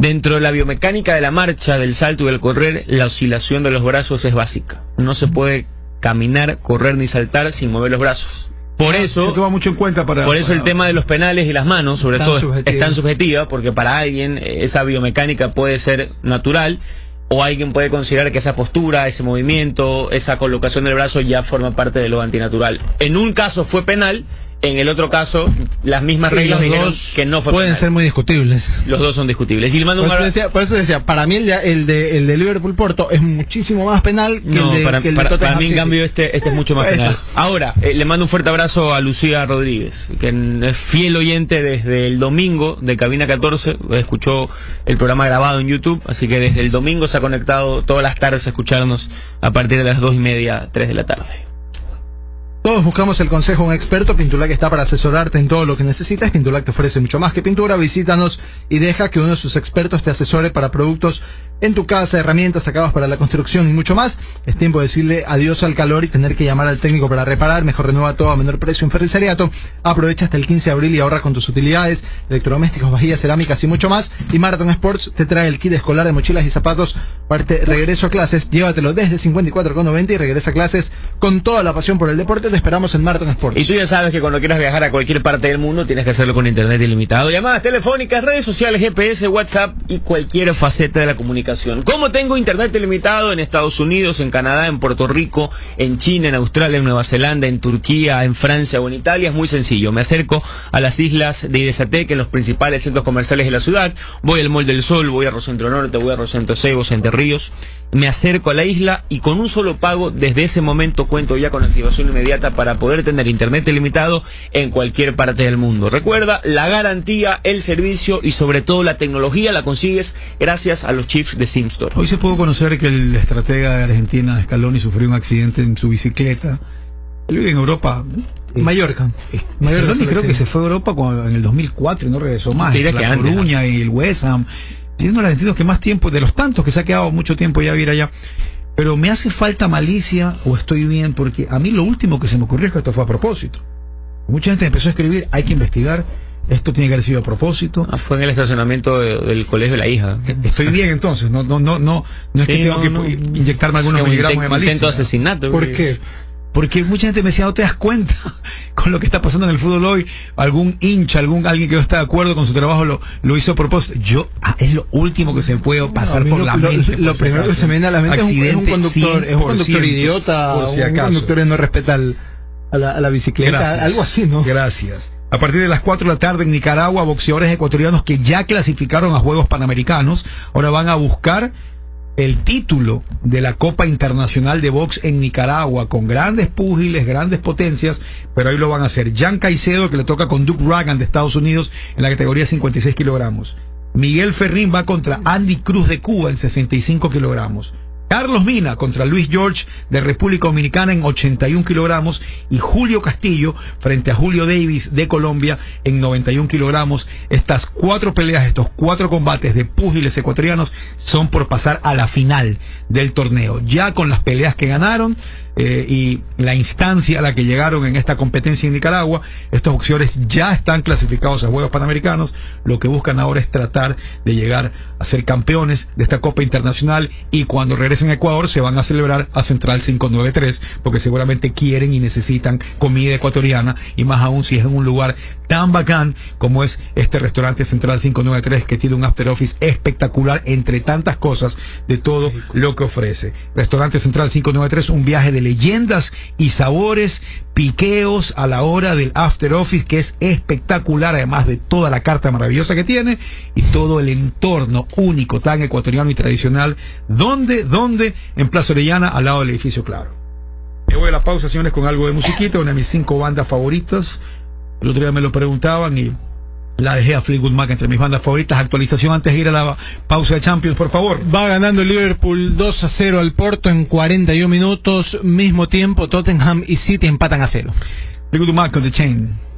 Dentro de la biomecánica de la marcha, del salto y del correr, la oscilación de los brazos es básica. No se puede caminar, correr ni saltar sin mover los brazos. Por eso, mucho en cuenta para, por eso el tema de los penales y las manos, sobre todo, es tan subjetiva, porque para alguien eh, esa biomecánica puede ser natural o alguien puede considerar que esa postura, ese movimiento, esa colocación del brazo ya forma parte de lo antinatural. En un caso fue penal en el otro caso, las mismas reglas dijeron que no fue Pueden ser muy discutibles. Los dos son discutibles. Y le mando por, eso decía, por eso decía, para mí el de, el de, el de Liverpool Porto es muchísimo más penal que el de, para, que el para, para mí, en cambio, este, este es mucho más penal. Ahora, eh, le mando un fuerte abrazo a Lucía Rodríguez, que es fiel oyente desde el domingo de Cabina 14. Escuchó el programa grabado en YouTube, así que desde el domingo se ha conectado todas las tardes a escucharnos a partir de las dos y media, tres de la tarde. Todos buscamos el consejo de un experto. Pintulac está para asesorarte en todo lo que necesitas. Pintulac te ofrece mucho más que pintura. Visítanos y deja que uno de sus expertos te asesore para productos en tu casa, herramientas sacadas para la construcción y mucho más. Es tiempo de decirle adiós al calor y tener que llamar al técnico para reparar. Mejor renueva todo a menor precio en Ferriceriato. Aprovecha hasta el 15 de abril y ahorra con tus utilidades, electrodomésticos, vajillas, cerámicas y mucho más. Y Marathon Sports te trae el kit escolar de mochilas y zapatos. Parte regreso a clases. Llévatelo desde 54,90 y regresa a clases con toda la pasión por el deporte. Te esperamos en Marathon Sports. Y tú ya sabes que cuando quieras viajar a cualquier parte del mundo tienes que hacerlo con internet ilimitado. Llamadas telefónicas, redes sociales, GPS, WhatsApp y cualquier faceta de la comunicación ¿Cómo tengo internet ilimitado en Estados Unidos, en Canadá, en Puerto Rico, en China, en Australia, en Nueva Zelanda, en Turquía, en Francia o en Italia? Es muy sencillo. Me acerco a las islas de Idesatec, en los principales centros comerciales de la ciudad. Voy al Mall del Sol, voy a Rosentro Norte, voy a Rosentro Cebos, Entre Ríos. Me acerco a la isla y con un solo pago, desde ese momento cuento ya con activación inmediata para poder tener internet ilimitado en cualquier parte del mundo. Recuerda, la garantía, el servicio y sobre todo la tecnología la consigues gracias a los chips Hoy se pudo conocer que el estratega de Argentina, Scaloni, sufrió un accidente en su bicicleta Él vive en Europa. Mallorca. Mallorca creo que se fue a Europa en el 2004 y no regresó más. la que Coruña y el West Ham. Siendo de los que más tiempo, de los tantos que se ha quedado mucho tiempo ya a vivir allá. Pero me hace falta malicia o estoy bien porque a mí lo último que se me ocurrió es que esto fue a propósito. Mucha gente empezó a escribir, hay que investigar, esto tiene que haber sido a propósito. Ah, fue en el estacionamiento del colegio de la hija. Eh, estoy bien entonces, no no no no, no es que tengo que inyectarme algunos miligramos de malicia. Intento asesinato. ¿Por qué? Porque mucha gente me decía, no te das cuenta con lo que está pasando en el fútbol hoy. Algún hincha, algún alguien que no está de acuerdo con su trabajo lo, lo hizo a propósito. Yo, ah, es lo último que se puede pasar por la mente. Lo, primero que se me viene a la mente es un, conductor, es un conductor idiota, por si acaso. un conductor que no respeta a, la, a, la, bicicleta, algo así, ¿no? Gracias. A partir de las 4 de la tarde en Nicaragua, boxeadores ecuatorianos que ya clasificaron a Juegos Panamericanos, ahora van a buscar el título de la Copa Internacional de Box en Nicaragua con grandes púgiles, grandes potencias, pero ahí lo van a hacer. Jan Caicedo, que le toca con Duke Ragan de Estados Unidos en la categoría 56 kilogramos. Miguel Ferrín va contra Andy Cruz de Cuba en 65 kilogramos. Carlos Mina contra Luis George de República Dominicana en 81 kilogramos y Julio Castillo frente a Julio Davis de Colombia en 91 kilogramos. Estas cuatro peleas, estos cuatro combates de púgiles ecuatorianos son por pasar a la final del torneo. Ya con las peleas que ganaron, eh, y la instancia a la que llegaron en esta competencia en Nicaragua, estos boxeadores ya están clasificados a Juegos Panamericanos, lo que buscan ahora es tratar de llegar a ser campeones de esta Copa Internacional y cuando regresen a Ecuador se van a celebrar a Central 593 porque seguramente quieren y necesitan comida ecuatoriana y más aún si es en un lugar tan bacán como es este restaurante Central 593 que tiene un after office espectacular entre tantas cosas de todo lo que ofrece. Restaurante Central 593, un viaje de leyendas y sabores, piqueos a la hora del after office que es espectacular además de toda la carta maravillosa que tiene y todo el entorno único tan ecuatoriano y tradicional. ¿Dónde? ¿Dónde? En Plaza Orellana al lado del edificio Claro. Me voy a la pausa, señores, con algo de musiquita, una de mis cinco bandas favoritas. El otro día me lo preguntaban y la dejé a Fleetwood Mac entre mis bandas favoritas. Actualización antes de ir a la pausa de Champions, por favor. Va ganando el Liverpool 2 a 0 al Porto en 41 minutos. Mismo tiempo, Tottenham y City empatan a 0. Fleetwood Mac con The Chain.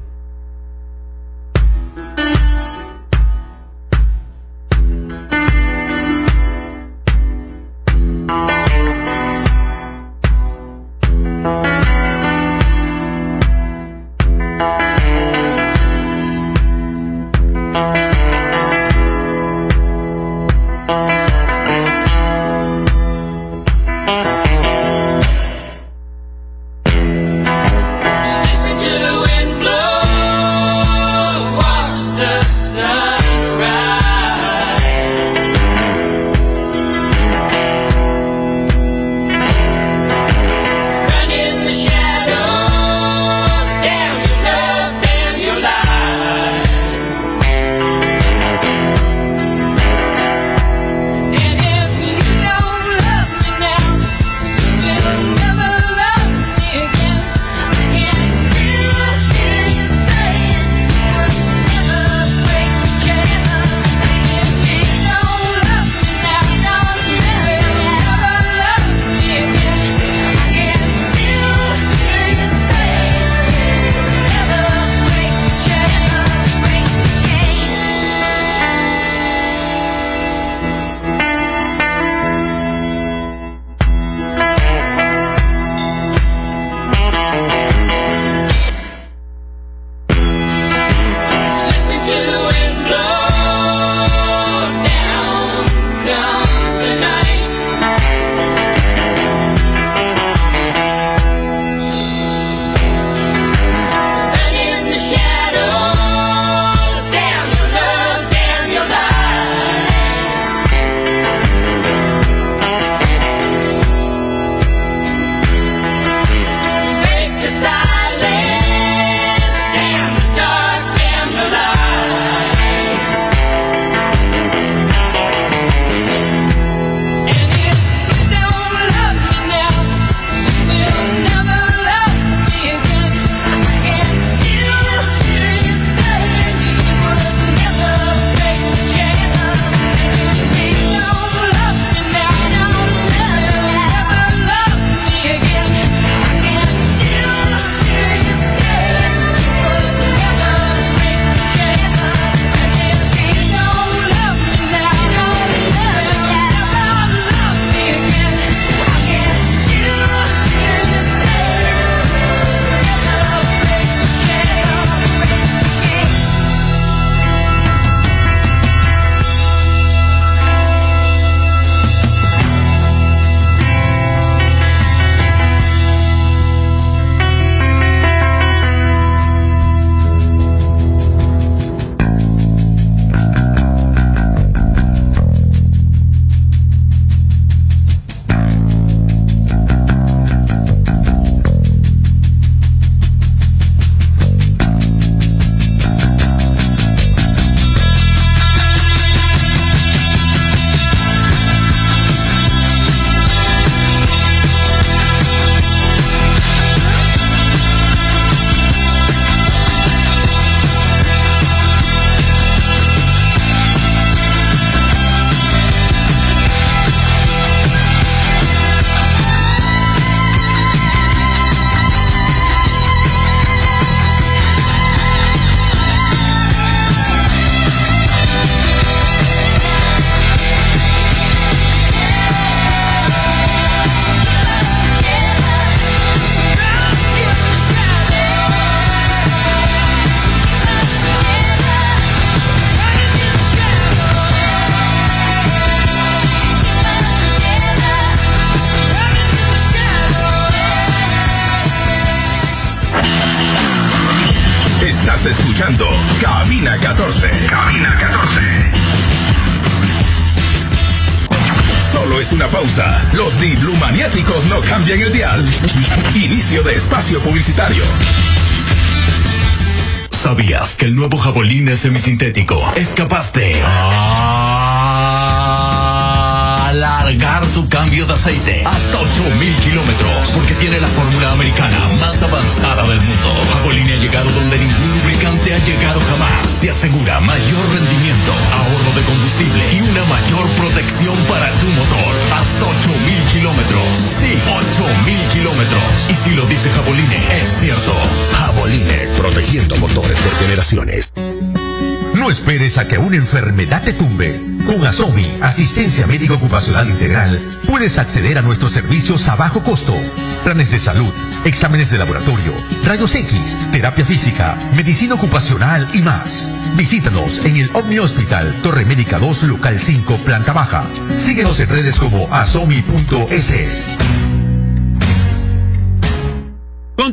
Ocupacional Integral, puedes acceder a nuestros servicios a bajo costo. Planes de salud, exámenes de laboratorio, rayos X, terapia física, medicina ocupacional y más. Visítanos en el Omni Hospital, Torre Médica 2, Local 5, Planta Baja. Síguenos en redes como asomi.es.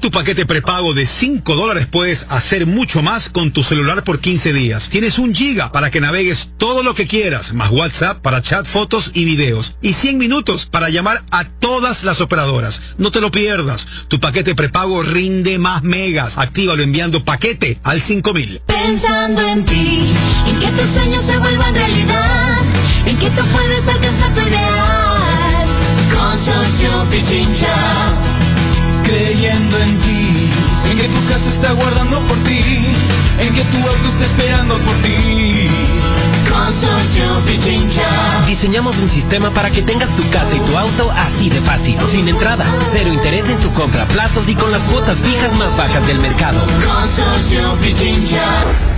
Tu paquete prepago de 5 dólares puedes hacer mucho más con tu celular por 15 días. Tienes un giga para que navegues todo lo que quieras, más WhatsApp para chat, fotos y videos. Y 100 minutos para llamar a todas las operadoras. No te lo pierdas. Tu paquete prepago rinde más megas. Actívalo enviando paquete al 5000. Pensando en ti, en que tus sueños se vuelvan realidad, en que tú puedes alcanzar tu ideal. Creyendo en ti, en que tu casa está guardando por ti, en que tu auto está esperando por ti. Consorcio Pichincha. Diseñamos un sistema para que tengas tu casa y tu auto así de fácil, sin entrada, cero interés en tu compra, plazos y con las cuotas fijas más bajas del mercado. Consorcio Pichincha.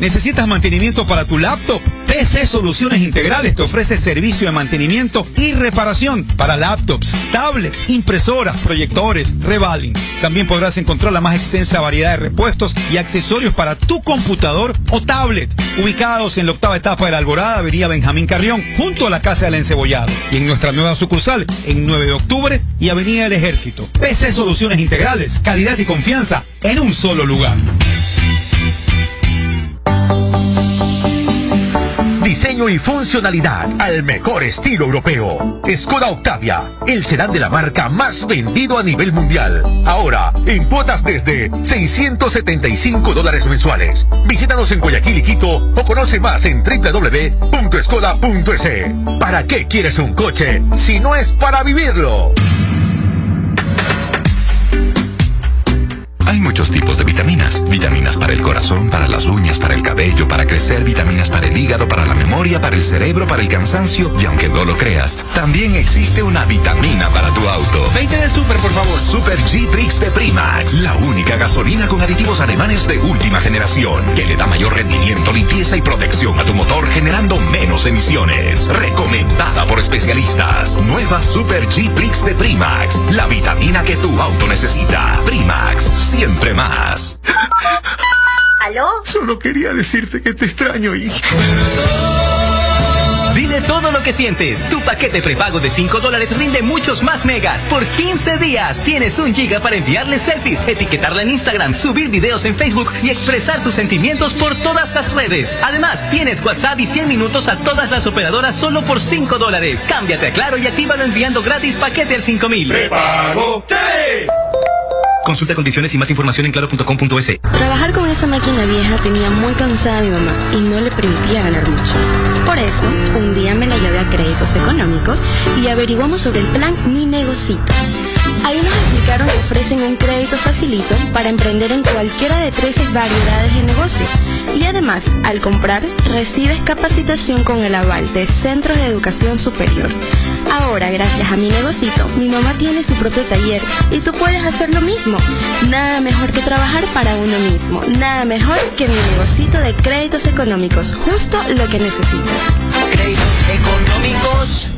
¿Necesitas mantenimiento para tu laptop? PC Soluciones Integrales te ofrece servicio de mantenimiento y reparación para laptops, tablets, impresoras, proyectores, revaling. También podrás encontrar la más extensa variedad de repuestos y accesorios para tu computador o tablet, ubicados en la octava etapa de la Alborada, Avenida Benjamín Carrión, junto a la Casa del Encebollado. Y en nuestra nueva sucursal, en 9 de octubre y Avenida del Ejército. PC Soluciones Integrales, calidad y confianza en un solo lugar. Diseño y funcionalidad al mejor estilo europeo. Skoda Octavia, el sedán de la marca más vendido a nivel mundial. Ahora, en cuotas desde 675 dólares mensuales. Visítanos en Guayaquil y Quito o conoce más en www.skoda.es. ¿Para qué quieres un coche si no es para vivirlo? Hay muchos tipos de vitaminas. Vitaminas para el corazón, para las uñas, para el cabello, para crecer, vitaminas para el hígado, para la memoria, para el cerebro, para el cansancio. Y aunque no lo creas, también existe una vitamina para tu auto. 20 de Super, por favor. Super G-Trix de Primax. La única gasolina con aditivos alemanes de última generación. Que le da mayor rendimiento, limpieza y protección a tu motor, generando menos emisiones. Recomendada por especialistas. Nueva Super G-Trix de Primax. La vitamina que tu auto necesita. Primax siempre más. ¿Aló? Solo quería decirte que te extraño, hija. Dile todo lo que sientes. Tu paquete prepago de 5 dólares rinde muchos más megas. Por 15 días tienes un giga para enviarle selfies, etiquetarla en Instagram, subir videos en Facebook y expresar tus sentimientos por todas las redes. Además, tienes WhatsApp y 100 minutos a todas las operadoras solo por 5 dólares. Cámbiate a Claro y actívalo enviando gratis paquete al 5000. ¡Prepago! ¡Sí! Consulta condiciones y más información en claro.com.es. Trabajar con esa máquina vieja tenía muy cansada a mi mamá y no le permitía ganar mucho. Por eso, un día me la llevé a créditos económicos y averiguamos sobre el plan Mi Negocito. Ahí nos explicaron que ofrecen un crédito facilito para emprender en cualquiera de 13 variedades de negocio. Y además, al comprar, recibes capacitación con el aval de Centros de Educación Superior. Ahora, gracias a mi negocito, mi mamá tiene su propio taller y tú puedes hacer lo mismo. Nada mejor que trabajar para uno mismo. Nada mejor que mi negocito de créditos económicos. Justo lo que necesitas. Créditos económicos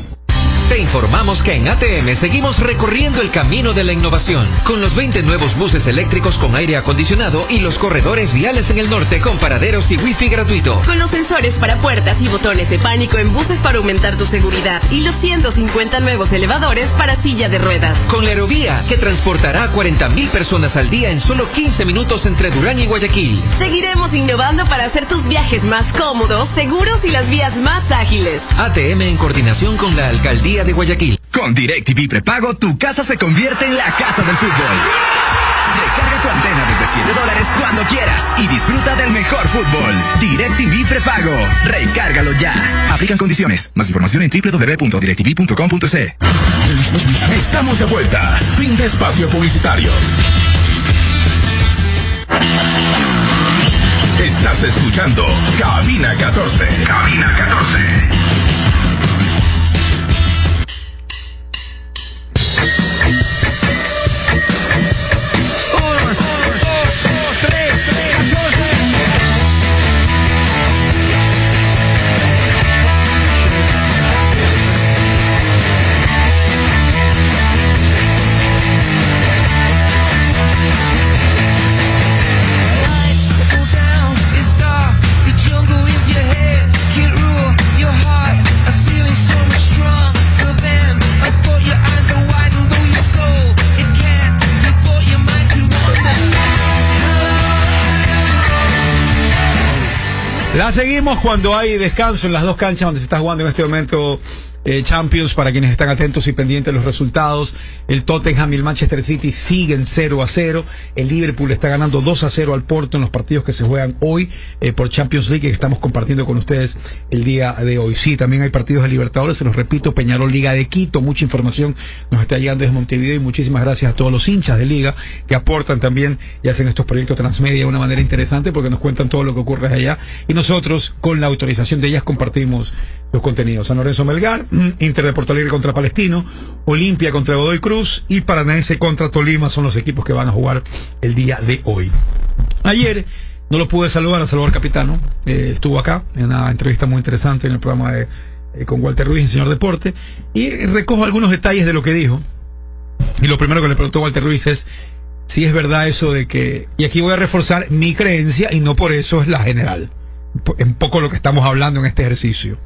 informamos que en ATM seguimos recorriendo el camino de la innovación, con los 20 nuevos buses eléctricos con aire acondicionado y los corredores viales en el norte con paraderos y wifi gratuito. Con los sensores para puertas y botones de pánico en buses para aumentar tu seguridad y los 150 nuevos elevadores para silla de ruedas. Con la aerovía, que transportará a 40.000 personas al día en solo 15 minutos entre Durán y Guayaquil. Seguiremos innovando para hacer tus viajes más cómodos, seguros y las vías más ágiles. ATM en coordinación con la Alcaldía de Guayaquil. Con DirecTV prepago, tu casa se convierte en la casa del fútbol. Recarga tu antena desde 7 dólares cuando quieras y disfruta del mejor fútbol. DirecTV prepago. Recárgalo ya. Aplican condiciones. Más información en www.directv.com.c. Estamos de vuelta. Fin de espacio publicitario. Estás escuchando Cabina 14. Cabina 14. Seguimos cuando hay descanso en las dos canchas donde se está jugando en este momento eh, Champions, para quienes están atentos y pendientes de los resultados, el Tottenham y el Manchester City siguen 0 a 0. El Liverpool está ganando 2 a 0 al Porto en los partidos que se juegan hoy eh, por Champions League que estamos compartiendo con ustedes el día de hoy. Sí, también hay partidos de Libertadores, se los repito, Peñarol Liga de Quito, mucha información nos está llegando desde Montevideo y muchísimas gracias a todos los hinchas de Liga que aportan también y hacen estos proyectos transmedia de una manera interesante porque nos cuentan todo lo que ocurre allá y nosotros con la autorización de ellas compartimos los contenidos. San Lorenzo Melgar, Inter de Porto Alegre contra Palestino, Olimpia contra Godoy Cruz y Paranaense contra Tolima son los equipos que van a jugar el día de hoy. Ayer no lo pude saludar a Salvador Capitano, eh, estuvo acá en una entrevista muy interesante en el programa eh, con Walter Ruiz, el señor Deporte, y recojo algunos detalles de lo que dijo. Y lo primero que le preguntó Walter Ruiz es si es verdad eso de que, y aquí voy a reforzar mi creencia y no por eso es la general, en poco lo que estamos hablando en este ejercicio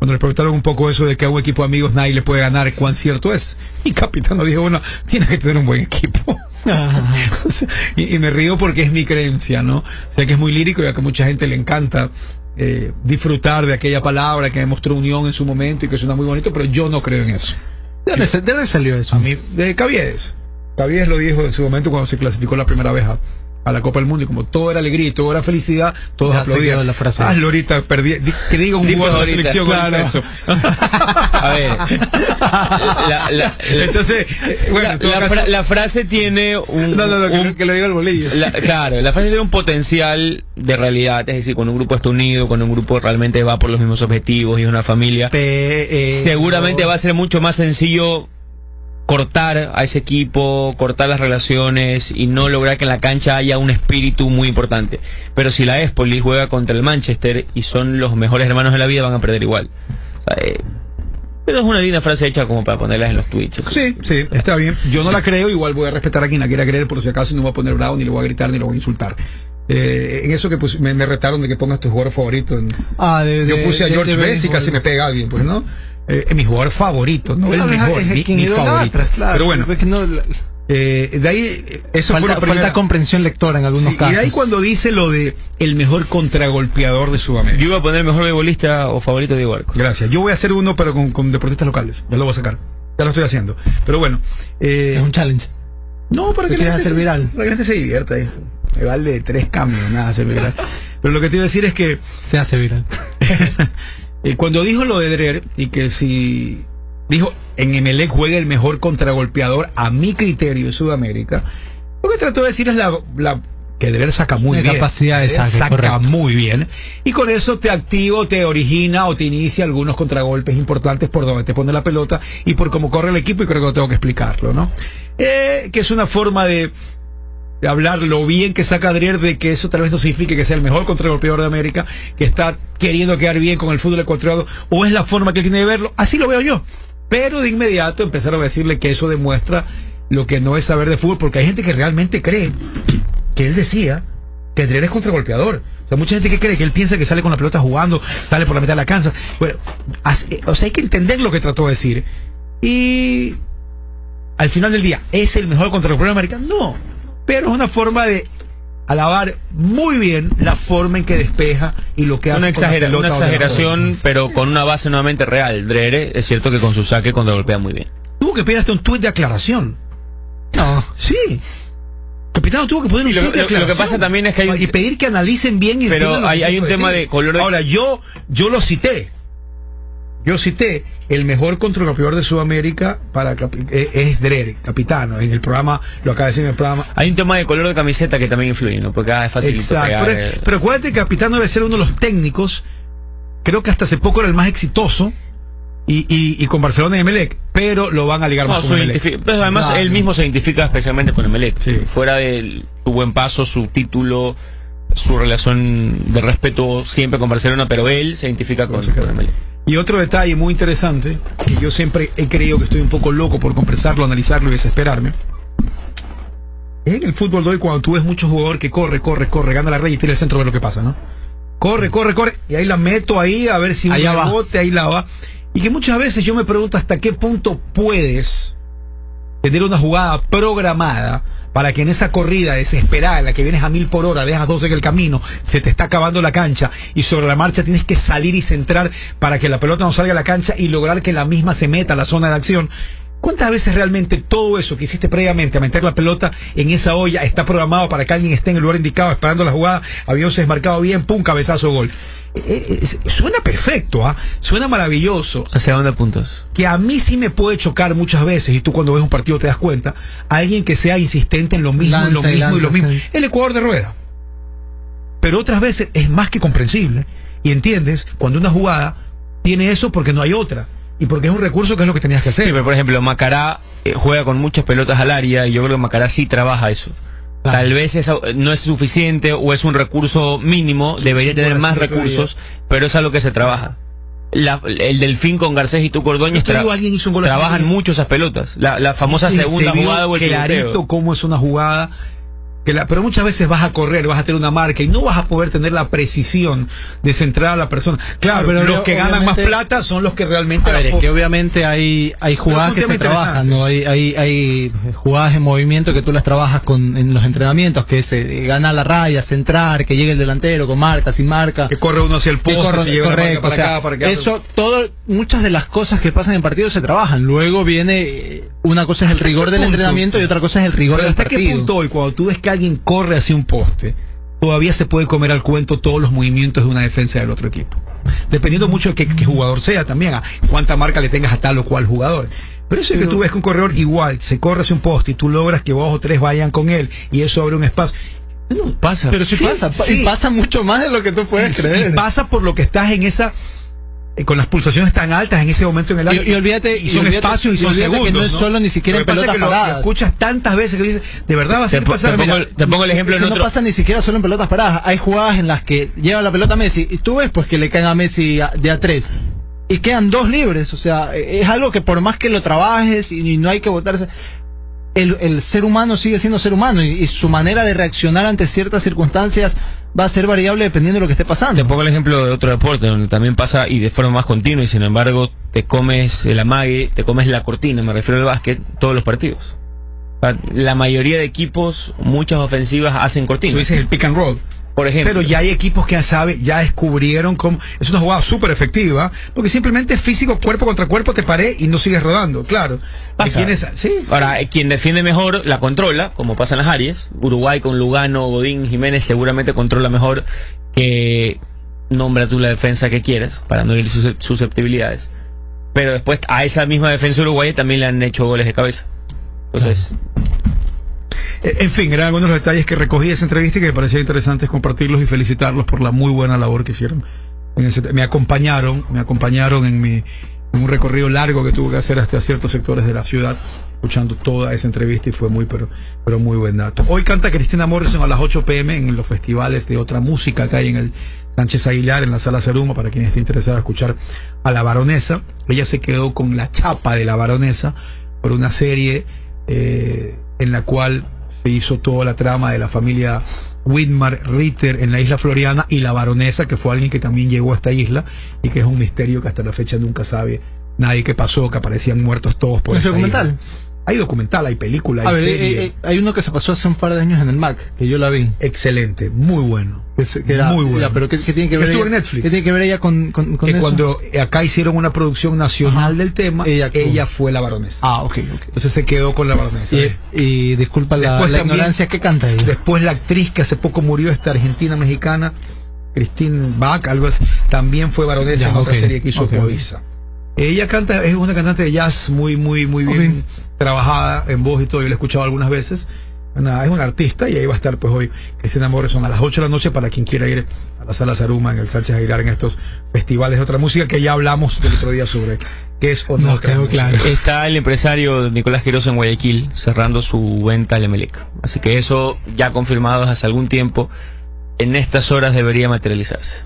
cuando le preguntaron un poco eso de que a un equipo de amigos nadie le puede ganar, cuán cierto es. Y Capitano dijo, bueno, tienes que tener un buen equipo. y, me río porque es mi creencia, ¿no? Sé que es muy lírico y a que mucha gente le encanta eh, disfrutar de aquella palabra que demostró unión en su momento y que suena muy bonito, pero yo no creo en eso. ¿De dónde, salió eso? A mí, de Caviedes. Caviedes lo dijo en su momento cuando se clasificó la primera vez a, a la Copa del Mundo y como todo era alegría y todo era felicidad, todos aplaudían. La frase. Hazlo ahorita, perdí, que diga un jugador de selección claro. eso. a ver. La, la, Entonces, eh, bueno, la, la, frase tiene un... No, no, no, que, que, lo diga el bolillo. claro, la frase tiene un potencial de realidad, es decir, cuando un grupo está unido, cuando un grupo realmente va por los mismos objetivos y es una familia, eh, seguramente va a ser mucho más sencillo cortar a ese equipo, cortar las relaciones y no lograr que en la cancha haya un espíritu muy importante. Pero si la Espoli juega contra el Manchester y son los mejores hermanos de la vida, van a perder igual. Eh, pero es una linda frase hecha como para ponerlas en los tweets. Sí, sí, está bien. Yo no la creo, igual voy a respetar a quien la quiera creer, por si acaso no voy a poner bravo, ni le voy a gritar, ni le voy a insultar. Eh, en eso que pues, me, retaron de que pongas tu jugador favorito. ah, yo puse a George Best y casi me pega alguien, pues, ¿no? Eh, es mi jugador favorito, no el mejor, mi, mi favorito. Pero bueno, eh, de ahí eso falta, fue falta comprensión lectora en algunos casos. Y de ahí cuando dice lo de el mejor contragolpeador de Sudamérica. Yo iba a poner el mejor bebolista o favorito de Iguarco. Gracias. Yo voy a hacer uno, pero con, deportistas locales. Ya lo voy a sacar. Ya lo estoy haciendo. Pero bueno. Eh, es un challenge. No, para que, la hacer viral. Para que la gente se divierta. Eh. Me vale tres cambios, nada, hacer viral. Pero lo que te iba a decir es que. Se hace viral. Eh, cuando dijo lo de Drer y que si dijo en Emelec juega el mejor contragolpeador a mi criterio de Sudamérica, lo que trató de decir es la, la que Drer saca muy bien. capacidad de saque, saca muy bien. Y con eso te activa, te origina o te inicia algunos contragolpes importantes por donde te pone la pelota y por cómo corre el equipo y creo que no tengo que explicarlo, ¿no? Eh, que es una forma de de hablar lo bien que saca Adrier de que eso tal vez no signifique que sea el mejor contragolpeador de América, que está queriendo quedar bien con el fútbol ecuatoriano, o es la forma que él tiene de verlo. Así lo veo yo. Pero de inmediato empezaron a decirle que eso demuestra lo que no es saber de fútbol, porque hay gente que realmente cree que él decía que Drere es contragolpeador. O sea, mucha gente que cree que él piensa que sale con la pelota jugando, sale por la mitad de la cancha. Bueno, o sea, hay que entender lo que trató de decir. Y al final del día, ¿es el mejor contragolpeador americano? No, pero es una forma de alabar muy bien la forma en que despeja y lo que hace. Una, una exageración, pero con una base nuevamente real. Drere, es cierto que con su saque contragolpea muy bien. Tuvo que pedir hasta un tuit de aclaración. No. Sí. Capitán tuvo que poner un lo, lo, que pasa también es que hay y pedir que analicen bien y pero hay, hay un tema de color ahora yo yo lo cité yo cité el mejor contragolpeador de Sudamérica para eh, es Drere, capitano. En el programa, lo acaba de decir en el programa. Hay un tema de color de camiseta que también influye, ¿no? Porque es fácil Exacto. pero, eh. pero acuérdate que capitano debe ser uno de los técnicos, creo que hasta hace poco era el más exitoso y, y, y, con Barcelona y Emelec, pero lo van a ligar más con Emelec. Además él mismo se identifica especialmente con Emelec. Fuera de su buen paso, su título, su relación de respeto siempre con Barcelona, pero él se identifica con, con Emelec. Y otro detalle muy interesante, que yo siempre he creído que estoy un poco loco por conversarlo, analizarlo y desesperarme, es en el fútbol de hoy cuando tú ves mucho jugador que corre, corre, corre, gana la red y tira el centro de lo que pasa, ¿no? Corre, corre, corre, y ahí la meto ahí a ver si un bote, ahí la va. Y que muchas veces yo me pregunto hasta qué punto puedes tener una jugada programada para que en esa corrida desesperada, en la que vienes a mil por hora, dejas dos en el camino, se te está acabando la cancha y sobre la marcha tienes que salir y centrar para que la pelota no salga a la cancha y lograr que la misma se meta a la zona de acción. ¿Cuántas veces realmente todo eso que hiciste previamente a meter la pelota en esa olla está programado para que alguien esté en el lugar indicado esperando la jugada, habiéndose desmarcado bien, pum, cabezazo, gol? Eh, eh, suena perfecto, ¿ah? suena maravilloso. ¿Hacia dónde puntos? Que a mí sí me puede chocar muchas veces, y tú cuando ves un partido te das cuenta, alguien que sea insistente en lo mismo, y lo mismo, y lo mismo. El Ecuador de rueda. Pero otras veces es más que comprensible. Y entiendes, cuando una jugada tiene eso porque no hay otra. Y porque es un recurso que es lo que tenías que hacer. Sí, pero por ejemplo, Macará eh, juega con muchas pelotas al área y yo creo que Macará sí trabaja eso. Tal vez eso no es suficiente o es un recurso mínimo, debería tener más recursos, pero es algo que se trabaja. La, el Delfín con Garcés y tu Cordóñez trabajan mucho esas pelotas. La, la famosa segunda jugada o el clarito cómo es una jugada pero muchas veces vas a correr, vas a tener una marca y no vas a poder tener la precisión de centrar a la persona. Claro, pero los que ganan más plata son los que realmente... A que obviamente hay, hay jugadas que se trabajan, ¿no? Hay, hay, hay jugadas en movimiento que tú las trabajas con, en los entrenamientos, que es eh, ganar la raya, centrar, que llegue el delantero con marca, sin marca. Que corre uno hacia el poste, correcto, para acá, para acá. Eso, todo, muchas de las cosas que pasan en partidos se trabajan. Luego viene, eh, una cosa es el rigor del entrenamiento y otra cosa es el rigor del partido. qué punto hoy, cuando tú ves que alguien corre hacia un poste, todavía se puede comer al cuento todos los movimientos de una defensa del otro equipo. Dependiendo mucho de qué, jugador sea también, a cuánta marca le tengas a tal o cual jugador. Pero eso es que tú ves que un corredor igual se corre hacia un poste y tú logras que dos o tres vayan con él y eso abre un espacio. No, pasa. Pero sí, pasa. Y pasa mucho más de lo que tú puedes creer. Y pasa por lo que estás en esa eh, con las pulsaciones tan altas en ese momento en el año. Y, olvídate, y son espacios y son segundos. Que no es solo ni siquiera en pelotas paradas. escuchas tantas veces que dices, de verdad va a ser pasar. Te pongo, te pongo el ejemplo en otro. No pasa ni siquiera solo en pelotas paradas. Hay jugadas en las que lleva la pelota a Messi y tú ves pues que le caen a Messi de a tres y quedan dos libres. O sea, es algo que por más que lo trabajes y, no hay que votarse. El, el, ser humano sigue siendo ser humano y su manera de reaccionar ante ciertas circunstancias va a ser variable dependiendo de lo que esté pasando. Te pongo el ejemplo de otro deporte donde también pasa y de forma más continua y sin embargo te comes el amague, te comes la cortina, me refiero al básquet, todos los partidos. La mayoría de equipos, muchas ofensivas hacen cortina. Tú dices el pick and roll. Por ejemplo. Pero ya hay equipos que ya sabe, ya descubrieron cómo es una jugada súper efectiva, porque simplemente es físico, cuerpo contra cuerpo, te paré y no sigues rodando, claro. ¿Sí? Ahora, quien defiende mejor la controla, como pasa en las Aries. Uruguay con Lugano, Godín, Jiménez seguramente controla mejor que nombra tú la defensa que quieras, para no ir susceptibilidades. Pero después a esa misma defensa Uruguay también le han hecho goles de cabeza. Entonces... Eh, en fin, eran algunos detalles que recogí de esa entrevista y que me parecía interesante compartirlos y felicitarlos por la muy buena labor que hicieron. me acompañaron, me acompañaron en mi en un recorrido largo que tuve que hacer hasta ciertos sectores de la ciudad, escuchando toda esa entrevista y fue muy, pero, pero muy buen dato. Hoy canta Cristina Morrison a las 8 pm en los festivales de otra música que hay en el Sánchez Aguilar, en la Sala Ceruma, para quien esté interesado en escuchar a la baronesa. ella se quedó con la chapa de la baronesa por una serie eh, en la cual se hizo toda la trama de la familia Widmar Ritter en la isla Floriana y la baronesa, que fue alguien que también llegó a esta isla y que es un misterio que hasta la fecha nunca sabe nadie qué pasó, que aparecían muertos todos por ¿Es documental? Hay documental, hay película, hay eh, eh, hay uno que se pasó hace un par de años en el Mac, que yo la vi. Excelente, muy bueno. muy bueno. pero ¿qué, tiene que ver? Estuvo en Netflix. ¿Qué tiene que ver ella con, con, que cuando acá hicieron una producción nacional del tema, ella, ella, fue la baronesa. Ah, ok, ok. Entonces se quedó con la baronesa. Y, disculpa la, ignorancia, ¿qué canta ella? Después la actriz que hace poco murió, esta argentina mexicana, Christine Bach, algo así, también fue baronesa en otra serie que hizo okay, ella canta, es una cantante de jazz muy, muy, muy bien trabajada en voz y todo. Yo la he escuchado algunas veces. Nada, es una artista y ahí va a estar pues hoy Cristina Morrison a las 8 de la noche para quien quiera ir a la sala Saruma en el Sánchez Aguilar en estos festivales de otra música que ya hablamos del otro día sobre qué es o no, claro. Está el empresario Nicolás Quiroz en Guayaquil cerrando su venta al Emelec. Así que eso ya confirmado hace algún tiempo, en estas horas debería materializarse.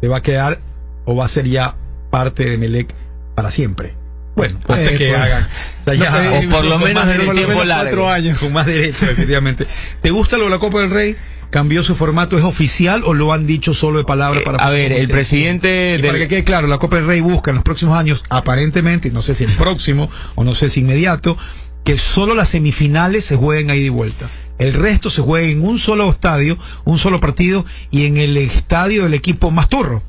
¿Se va a quedar o va a ser ya parte de Melec para siempre. Bueno, hasta que pues. hagan. O, por lo menos en tiempo largo. Años. Con más derecho, efectivamente. ¿Te gusta lo de la Copa del Rey? ¿Cambió su formato? ¿Es oficial o lo han dicho solo de palabra para... a ver, el presidente... Para que quede claro, la Copa del Rey busca en los próximos años, aparentemente, no sé si el próximo o no sé si inmediato, que solo las semifinales se jueguen ahí de vuelta. El resto se juegue en un solo estadio, un solo partido y en el estadio del equipo más turro.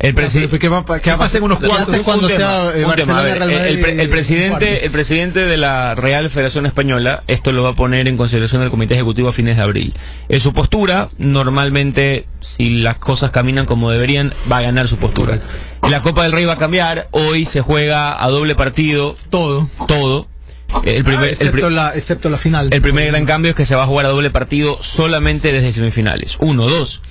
El, presidente ¿Qué va, qué unos cuantos cuando sea el, presidente el presidente de la Real Federación Española esto lo va a poner en consideración del comité ejecutivo a fines de abril. En su postura normalmente si las cosas caminan como deberían va a ganar su postura. La Copa del Rey va a cambiar hoy se juega a doble partido. Todo. Todo. El primer, excepto, la, excepto la final. El primer gran cambio es que se va a jugar a doble partido solamente desde semifinales. Uno, dos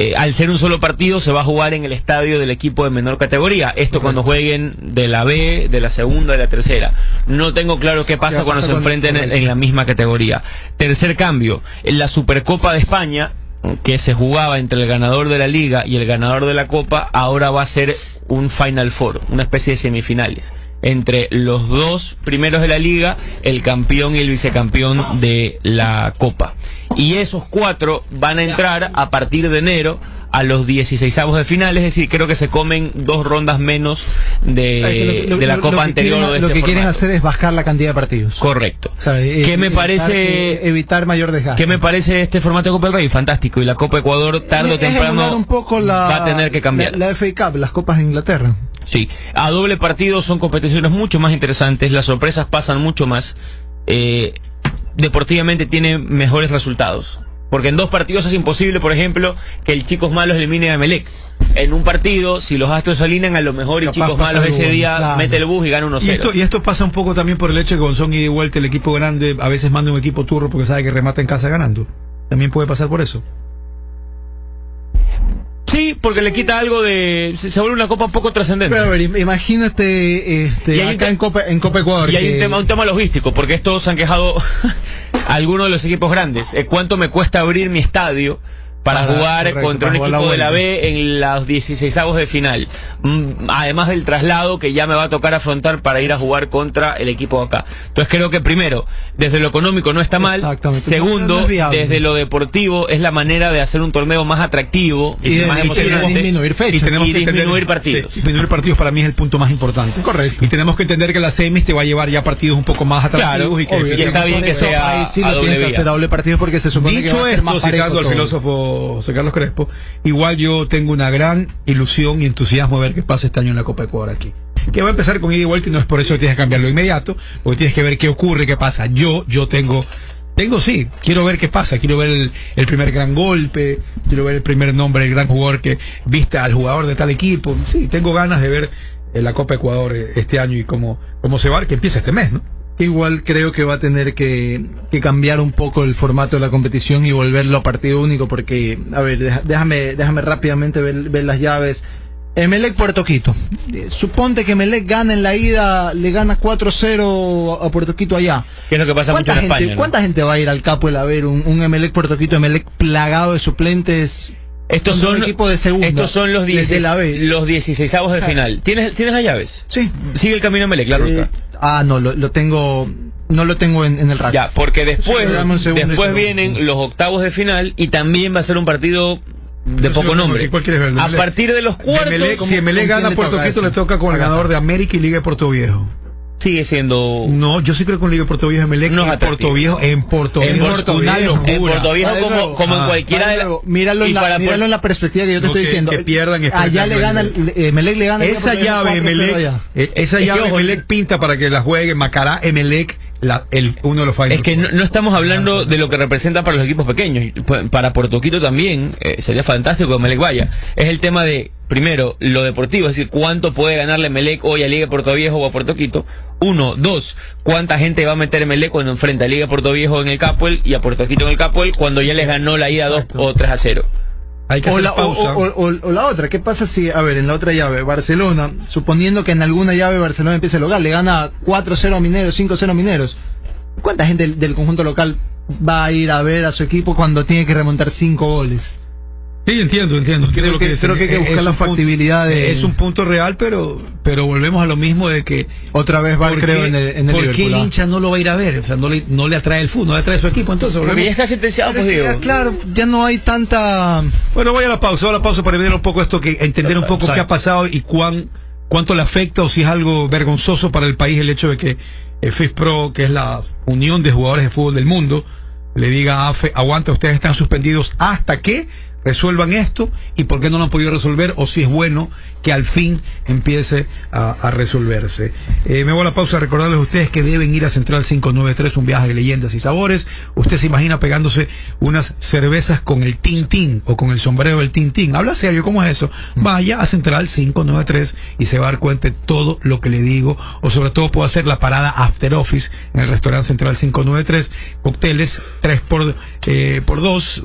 eh, al ser un solo partido se va a jugar en el estadio del equipo de menor categoría. Esto cuando jueguen de la B, de la segunda, de la tercera. No tengo claro qué pasa cuando se enfrenten en, la misma categoría. Tercer cambio, en la Supercopa de España, que se jugaba entre el ganador de la liga y el ganador de la Copa, ahora va a ser un Final Four, una especie de semifinales entre los dos primeros de la liga, el campeón y el vicecampeón de la Copa. Y esos cuatro van a entrar a partir de enero a los 16 de final, es decir, creo que se comen dos rondas menos de, la Copa anterior. lo este que quieren hacer es bajar la cantidad de partidos. Correcto. Eh, ¿Qué me parece evitar mayor desgaste? ¿Qué me parece este formato de Copa del Rey? Fantástico. Y la Copa Ecuador tarde o temprano va a tener que cambiar. La, la FA Cup, las copas de Inglaterra. Sí, a doble partido son competiciones mucho más interesantes, las sorpresas pasan mucho más. Eh, deportivamente tiene mejores resultados. Porque en dos partidos es imposible, por ejemplo, que el Chicos Malos elimine a Melec. En un partido, si los Astros se alinean, a lo mejor el Chicos Malos ese día mete el bus y gana 1-0. Y esto, y esto pasa un poco también por el hecho de que Gonzón y de vuelta el equipo grande a veces manda un equipo turro porque sabe que remata en casa ganando. También puede pasar por eso. Sí, porque le quita algo de. Se, vuelve una copa poco trascendente. Pero a ver, imagínate este, acá en, Copa, en Copa Ecuador. Y hay un, tema, un tema logístico, porque estos han quejado algunos de los equipos grandes. Eh, ¿Cuánto me cuesta abrir mi estadio? Para jugar contra un equipo de la B en las 16 de final. Mm, además del traslado que ya me va a tocar afrontar para ir a jugar contra el equipo de acá. Entonces creo que primero, desde lo económico no está mal. Segundo, desde lo deportivo es la manera de hacer un torneo más atractivo y, más disminuir Y, tenemos que disminuir partidos. disminuir partidos para mí es el punto más importante. Correcto. Y tenemos que entender que la semis te va a llevar ya partidos un poco más atractivos y que está bien que sea a doble, que doble partido porque se supone Dicho que va a ser esto, al filósofo José Carlos Crespo, igual yo tengo una gran ilusión y entusiasmo de ver qué pasa este año en la Copa Ecuador aquí. Que va a empezar con ida y vuelta y no es por eso que tienes que cambiarlo inmediato, porque tienes que ver qué ocurre, qué pasa. Yo, yo tengo tengo sí, quiero ver qué pasa, quiero ver el, primer gran golpe, quiero ver el primer nombre del gran jugador que vista al jugador de tal equipo. Sí, tengo ganas de ver eh, la Copa Ecuador eh, este año y cómo, cómo se va, que empieza este mes, ¿no? Igual creo que va a tener que, cambiar un poco el formato de la competición y volverlo a partido único porque, a ver, déjame, déjame rápidamente ver, las llaves. Emelec Puerto Quito. Suponte que Emelec gana en la ida, le gana 4-0 a Puerto Quito allá. ¿Qué es lo que pasa mucho en España? ¿Cuánta gente va a ir al Capo a ver un, un Emelec Puerto Quito, Emelec plagado de suplentes? Estos son, equipos de segunda. Estos son los, 16, los 16 de final. ¿Tienes, ¿Tienes las llaves? Sí. Sigue el camino Melec, la ruta. ah, no, lo, tengo no lo tengo en, el rato. Ya, porque después, después vienen los octavos de final y también va a ser un partido de poco nombre. A partir de los cuartos. si Melec gana Puerto Quito, le toca con el ganador de América y Liga de Puerto Viejo sigue siendo. No, yo sí creo que con Liga Puerto Viejo Melec no en Puerto Viejo, en Puerto Viejo. En Puerto Viejo, en Puerto Viejo como, como en ah. cualquiera de la, míralo, en la, míralo en la perspectiva que yo te estoy diciendo. Que pierdan Allá le gana, eh, Melec le gana. Esa llave, Melec, eh, esa llave Melec pinta para que la juegue Macará, Emelec la, el, uno de los Es que no, estamos hablando de lo que representa para los equipos pequeños. Para Puerto Quito también eh, sería fantástico que Melec vaya. Es el tema de, primero, lo deportivo, es decir, cuánto puede ganarle Melec hoy a Liga Puerto Viejo o a Puerto Quito. Uno, dos, cuánta gente va a meter Melec cuando enfrenta a Liga Puerto Viejo en el Capuel y a Puerto Quito en el Capuel cuando ya les ganó la ida 2 o 3 a 0 o, la, O, la otra, ¿qué pasa si, a ver, en la otra llave, Barcelona, suponiendo que en alguna llave Barcelona empiece local, le gana 4-0 a Mineros, 5-0 a Mineros? ¿Cuánta gente del, conjunto local va a ir a ver a su equipo cuando tiene que remontar 5 goles? Sí, entiendo, entiendo. Creo, que, creo que hay que buscar la factibilidad de... Es un punto real, pero pero volvemos a lo mismo de que... Otra vez va, creo, en el, en el ¿Por qué el hincha no lo va a ir a ver? O sea, no le, no le atrae el fútbol, no le atrae su equipo, entonces... Porque ya está sentenciado, pues digo. claro, ya no hay tanta... Bueno, voy a la pausa, voy a la pausa para ver un poco esto, que entender un poco qué ha pasado y cuán cuánto le afecta o si es algo vergonzoso para el país el hecho de que el FIFPRO, que es la unión de jugadores de fútbol del mundo, le diga a AFE, aguanta, ustedes están suspendidos hasta que resuelvan esto y por qué no lo han podido resolver o si es bueno que al fin empiece a, resolverse. Eh, me voy a la pausa a recordarles a ustedes que deben ir a Central 593, un viaje de leyendas y sabores. Usted se imagina pegándose unas cervezas con el Tintín o con el sombrero del Tintín. Habla serio, ¿cómo es eso? Vaya a Central 593 y se va a dar cuenta de todo lo que le digo o sobre todo puede hacer la parada After Office en el restaurante Central 593, cócteles 3 por, eh, por 2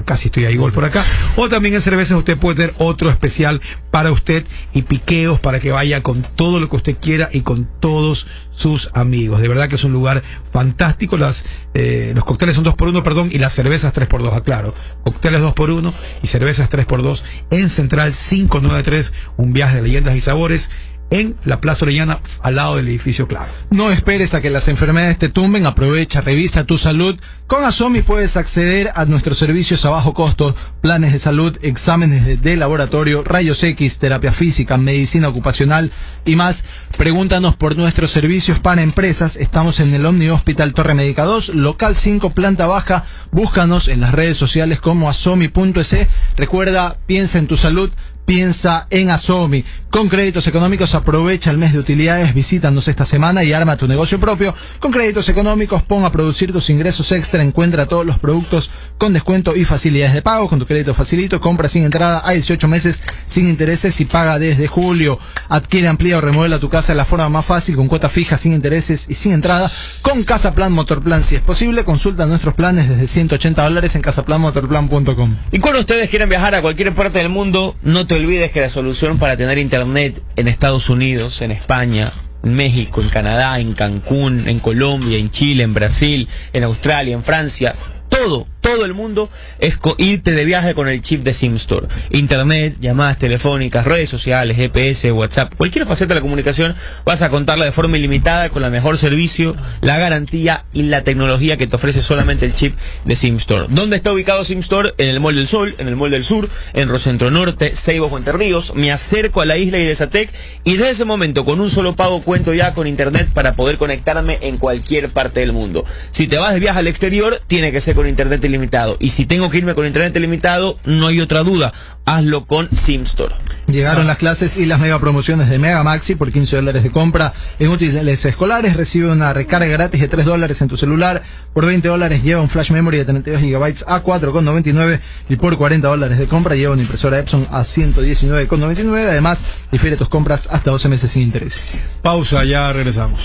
casi estoy ahí gol por acá. O también en cervezas usted puede tener otro especial para usted y piqueos para que vaya con todo lo que usted quiera y con todos sus amigos. De verdad que es un lugar fantástico. Las, eh, los cócteles son 2 por 1 perdón, y las cervezas 3 por 2 aclaro. Cócteles 2 por 1 y cervezas 3 por 2 en Central 593, un viaje de leyendas y sabores en la Plaza Orellana, al lado del edificio Claro. No esperes a que las enfermedades te tumben, aprovecha, revisa tu salud. Con Asomi puedes acceder a nuestros servicios a bajo costo, planes de salud, exámenes de, laboratorio, rayos X, terapia física, medicina ocupacional y más. Pregúntanos por nuestros servicios para empresas. Estamos en el Omni Hospital Torre Médica 2, local 5, planta baja. Búscanos en las redes sociales como asomi.es. Recuerda, piensa en tu salud piensa en Asomi. Con créditos económicos aprovecha el mes de utilidades, visítanos esta semana y arma tu negocio propio. Con créditos económicos pon a producir tus ingresos extra, encuentra todos los productos con descuento y facilidades de pago. Con tu crédito facilito, compra sin entrada a 18 meses sin intereses y paga desde julio. Adquiere, amplía o remueve tu casa de la forma más fácil, con cuota fija, sin intereses y sin entrada. Con Casa Plan Motor Plan, si es posible, consulta nuestros planes desde 180 dólares en casaplanmotorplan.com. Y cuando ustedes quieren viajar a cualquier parte del mundo, no te olvides que la solución para tener internet en Estados Unidos, en España, en México, en Canadá, en Cancún, en Colombia, en Chile, en Brasil, en Australia, en Francia, todo, todo el mundo es irte de viaje con el chip de SimStore. Internet, llamadas telefónicas, redes sociales, GPS, WhatsApp, cualquier faceta de la comunicación, vas a contarla de forma ilimitada con la mejor servicio, la garantía y la tecnología que te ofrece solamente el chip de SimStore. ¿Dónde está ubicado SimStore? En el Mall del Sol, en el Mall del Sur, en Rocentro Norte, Seibo, Fuente Ríos. Me acerco a la isla y de Satec y desde ese momento con un solo pago cuento ya con Internet para poder conectarme en cualquier parte del mundo. Si te vas de viaje al exterior, tiene que ser con Internet ilimitado. Y si tengo que irme con Internet ilimitado, no hay otra duda. Hazlo con SimStore. Llegaron las clases y las mega promociones de Mega Maxi por 15 dólares de compra en útiles escolares. Recibe una recarga gratis de 3 dólares en tu celular. Por 20 dólares lleva un flash memory de 32 gigabytes a 4,99 y por 40 dólares de compra lleva una impresora Epson a 119,99. Además, difiere tus compras hasta 12 meses sin intereses. Pausa, ya regresamos.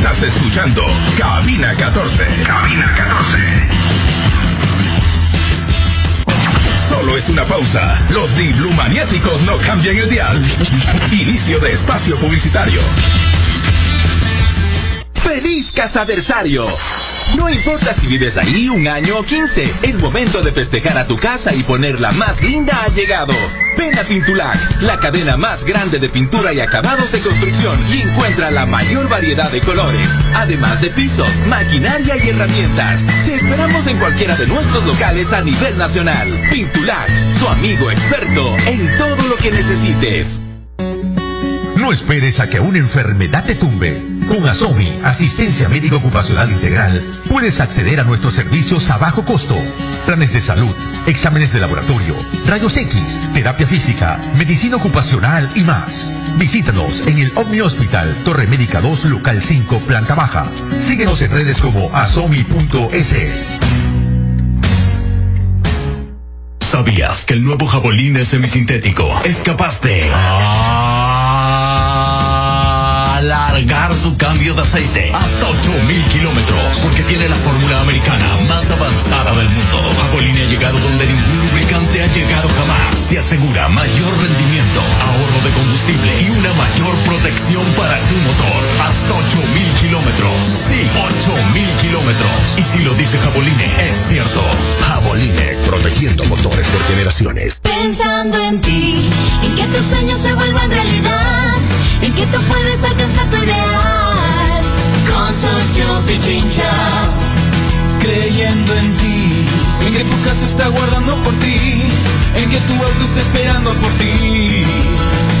Estás escuchando Cabina 14. Cabina 14. Solo es una pausa. Los diblumaniáticos no cambian el dial. Inicio de espacio publicitario. ¡Feliz casaversario! No importa si vives ahí un año o 15, el momento de festejar a tu casa y ponerla más linda ha llegado. Ven a Pintulac, la cadena más grande de pintura y acabados de construcción y encuentra la mayor variedad de colores, además de pisos, maquinaria y herramientas. Te esperamos en cualquiera de nuestros locales a nivel nacional. Pintulac, tu amigo experto en todo lo que necesites. No esperes a que una enfermedad te tumbe. Con Asomi, Asistencia Médica Ocupacional Integral, puedes acceder a nuestros servicios a bajo costo. Planes de salud, exámenes de laboratorio, rayos X, terapia física, medicina ocupacional y más. Visítanos en el Omni Hospital, Torre Médica 2, Local 5, Planta Baja. Síguenos en redes como asomi.es. ¿Sabías que el nuevo jabolín semisintético es capaz de alargar tu cambio de aceite hasta 8000 kilómetros? Porque tiene la fórmula americana más avanzada del mundo. Jabolín ha llegado donde ningún lubricante ha llegado jamás. Te asegura mayor rendimiento, ahorro de combustible y una mayor protección para tu motor. Hasta 8000 kilómetros. Sí, 8000 kilómetros. Y si lo dice Jaboline, es cierto. Jaboline, protegiendo motores por generaciones. Pensando en ti, en que tus sueños se vuelvan realidad, en que tú puedes alcanzar tu ideal. Consorcio Pichincha. Creyendo en ti, en que tu casa está guardando por ti, en que tu auto está esperando por ti.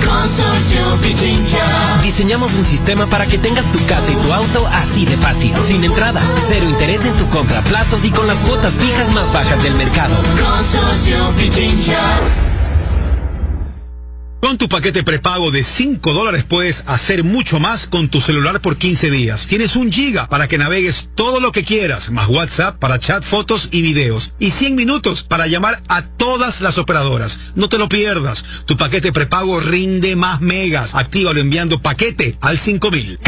Consorcio Pichincha. Diseñamos un sistema para que tengas tu casa y tu auto así de fácil, sin entrada, cero interés en tu compra, plazos y con las cuotas fijas más bajas del mercado. Consorcio Pichincha. Con tu paquete prepago de 5 dólares puedes hacer mucho más con tu celular por 15 días. Tienes un giga para que navegues todo lo que quieras, más WhatsApp para chat, fotos y videos. Y 100 minutos para llamar a todas las operadoras. No te lo pierdas. Tu paquete prepago rinde más megas. Actívalo enviando paquete al 5000.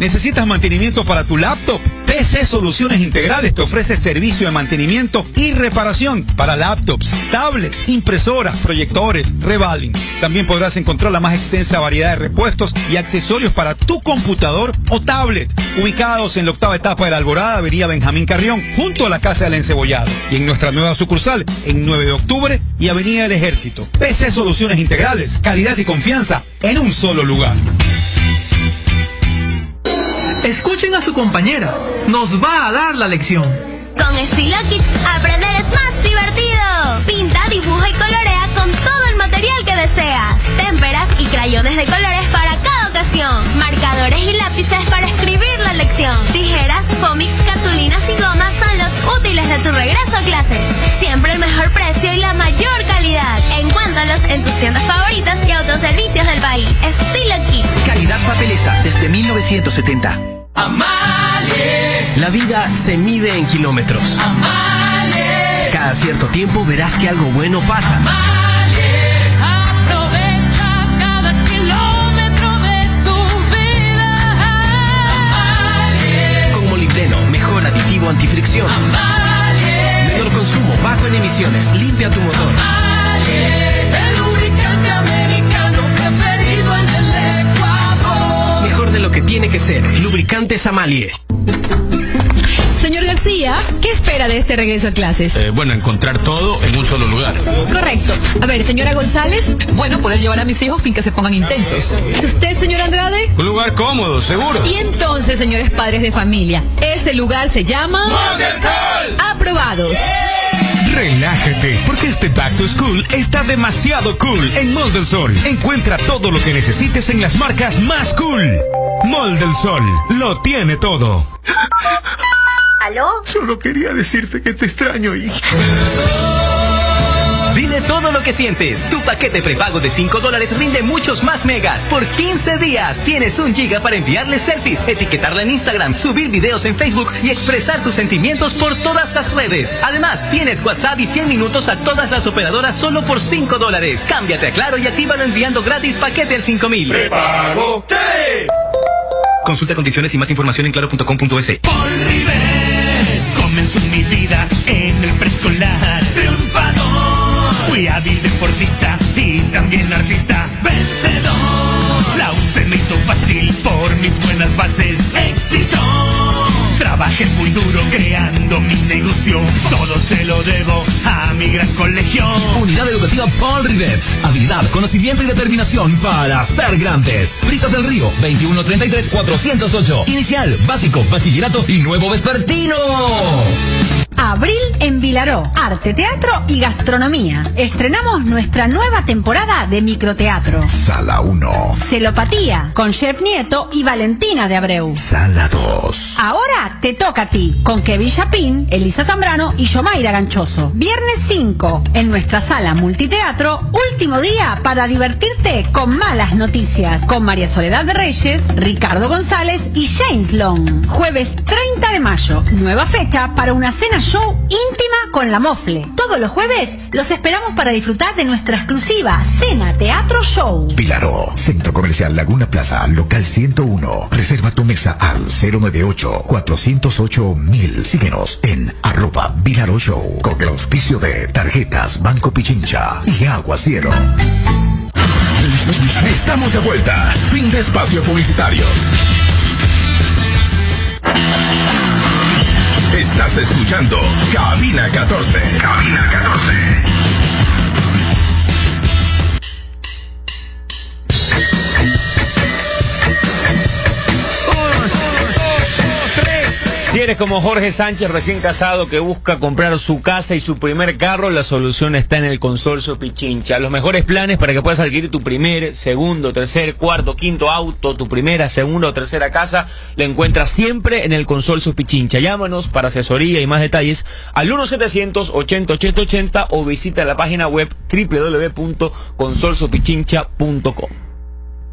¿Necesitas mantenimiento para tu laptop? PC Soluciones Integrales te ofrece servicio de mantenimiento y reparación para laptops, tablets, impresoras, proyectores, revaling. También podrás encontrar la más extensa variedad de repuestos y accesorios para tu computador o tablet, ubicados en la octava etapa de la Alborada, Avenida Benjamín Carrión, junto a la Casa del Encebollado. Y en nuestra nueva sucursal, en 9 de octubre y Avenida del Ejército. PC Soluciones Integrales, calidad y confianza en un solo lugar. Escuchen a su compañera. Nos va a dar la lección. Con Estilo Kids, aprender es más divertido. Pinta, dibuja y colorea con todo el material que deseas. Témperas y crayones de colores para Marcadores y lápices para escribir la lección. Tijeras, cómics, cartulinas y gomas son los útiles de tu regreso a clases. Siempre el mejor precio y la mayor calidad. Encuéntralos en tus tiendas favoritas y autoservicios del país. Estilo Kids. Calidad papeleta desde 1970. Amalie. La vida se mide en kilómetros. Amalie. Cada cierto tiempo verás que algo bueno pasa. Amalie. Antifricción. Amalie. Menor consumo, bajo en emisiones, limpia tu motor. Amalie. El lubricante americano preferido en el Ecuador. Mejor de lo que tiene que ser. Lubricantes Amalie. ¿Qué espera de este regreso a clases? Eh, bueno, encontrar todo en un solo lugar. Correcto. A ver, señora González. Bueno, poder llevar a mis hijos sin que se pongan intensos. ¿Y usted, señor Andrade? Un lugar cómodo, seguro. Y entonces, señores padres de familia, este lugar se llama... Aprobados. Relájate, porque este Back to School está demasiado cool en Mall del Sol. Encuentra todo lo que necesites en las marcas más cool. Mall del Sol, lo tiene todo. ¿Aló? Solo quería decirte que te extraño, hija. Dile todo lo que sientes. Tu paquete prepago de 5 dólares rinde muchos más megas. Por 15 días tienes un giga para enviarle selfies, etiquetarla en Instagram, subir videos en Facebook y expresar tus sentimientos por todas las redes. Además, tienes WhatsApp y 100 minutos a todas las operadoras solo por 5 dólares. Cámbiate a Claro y actívalo enviando gratis paquete al 5000. ¡Prepago! Consulta condiciones y más información en claro.com.es. Comenzó mi vida en el preescolar. Triunfador. Fui hábil deportista y también artista. Vencedor. La UC me hizo fácil por mis buenas bases. Trabajé muy duro creando mi negocio. Todo se lo debo a mi gran colegio. Unidad Educativa Paul Rivet. Habilidad, conocimiento y determinación para ser grandes. Fritas del Río, 2133-408. Inicial, básico, bachillerato y nuevo vespertino. Abril en Vilaró, arte, teatro y gastronomía. Estrenamos nuestra nueva temporada de microteatro. Sala 1. Celopatía, con Chef Nieto y Valentina de Abreu. Sala 2. Ahora te toca a ti, con Kevin Chapín, Elisa Zambrano y Yomaira Ganchoso. Viernes 5, en nuestra sala multiteatro, último día para divertirte con malas noticias. Con María Soledad de Reyes, Ricardo González y James Long. Jueves 30 de mayo, nueva fecha para una cena show íntima con la Mofle. Todos los jueves los esperamos para disfrutar de nuestra exclusiva Cena Teatro Show. Pilaró, Centro Comercial Laguna Plaza, local 101. Reserva tu mesa al 098-408-1000. Síguenos en arroba Vilaro Show con el auspicio de tarjetas Banco Pichincha y Agua Cielo. Estamos de vuelta, fin de espacio publicitario. Estás escuchando Cabina 14. Cabina 14. Si eres como Jorge Sánchez, recién casado, que busca comprar su casa y su primer carro, la solución está en el Consorcio Pichincha. Los mejores planes para que puedas adquirir tu primer, segundo, tercer, cuarto, quinto auto, tu primera, segunda o tercera casa, la encuentras siempre en el Consorcio Pichincha. Llámanos para asesoría y más detalles al 1-700-80-8080 o visita la página web www.consorciopichincha.com.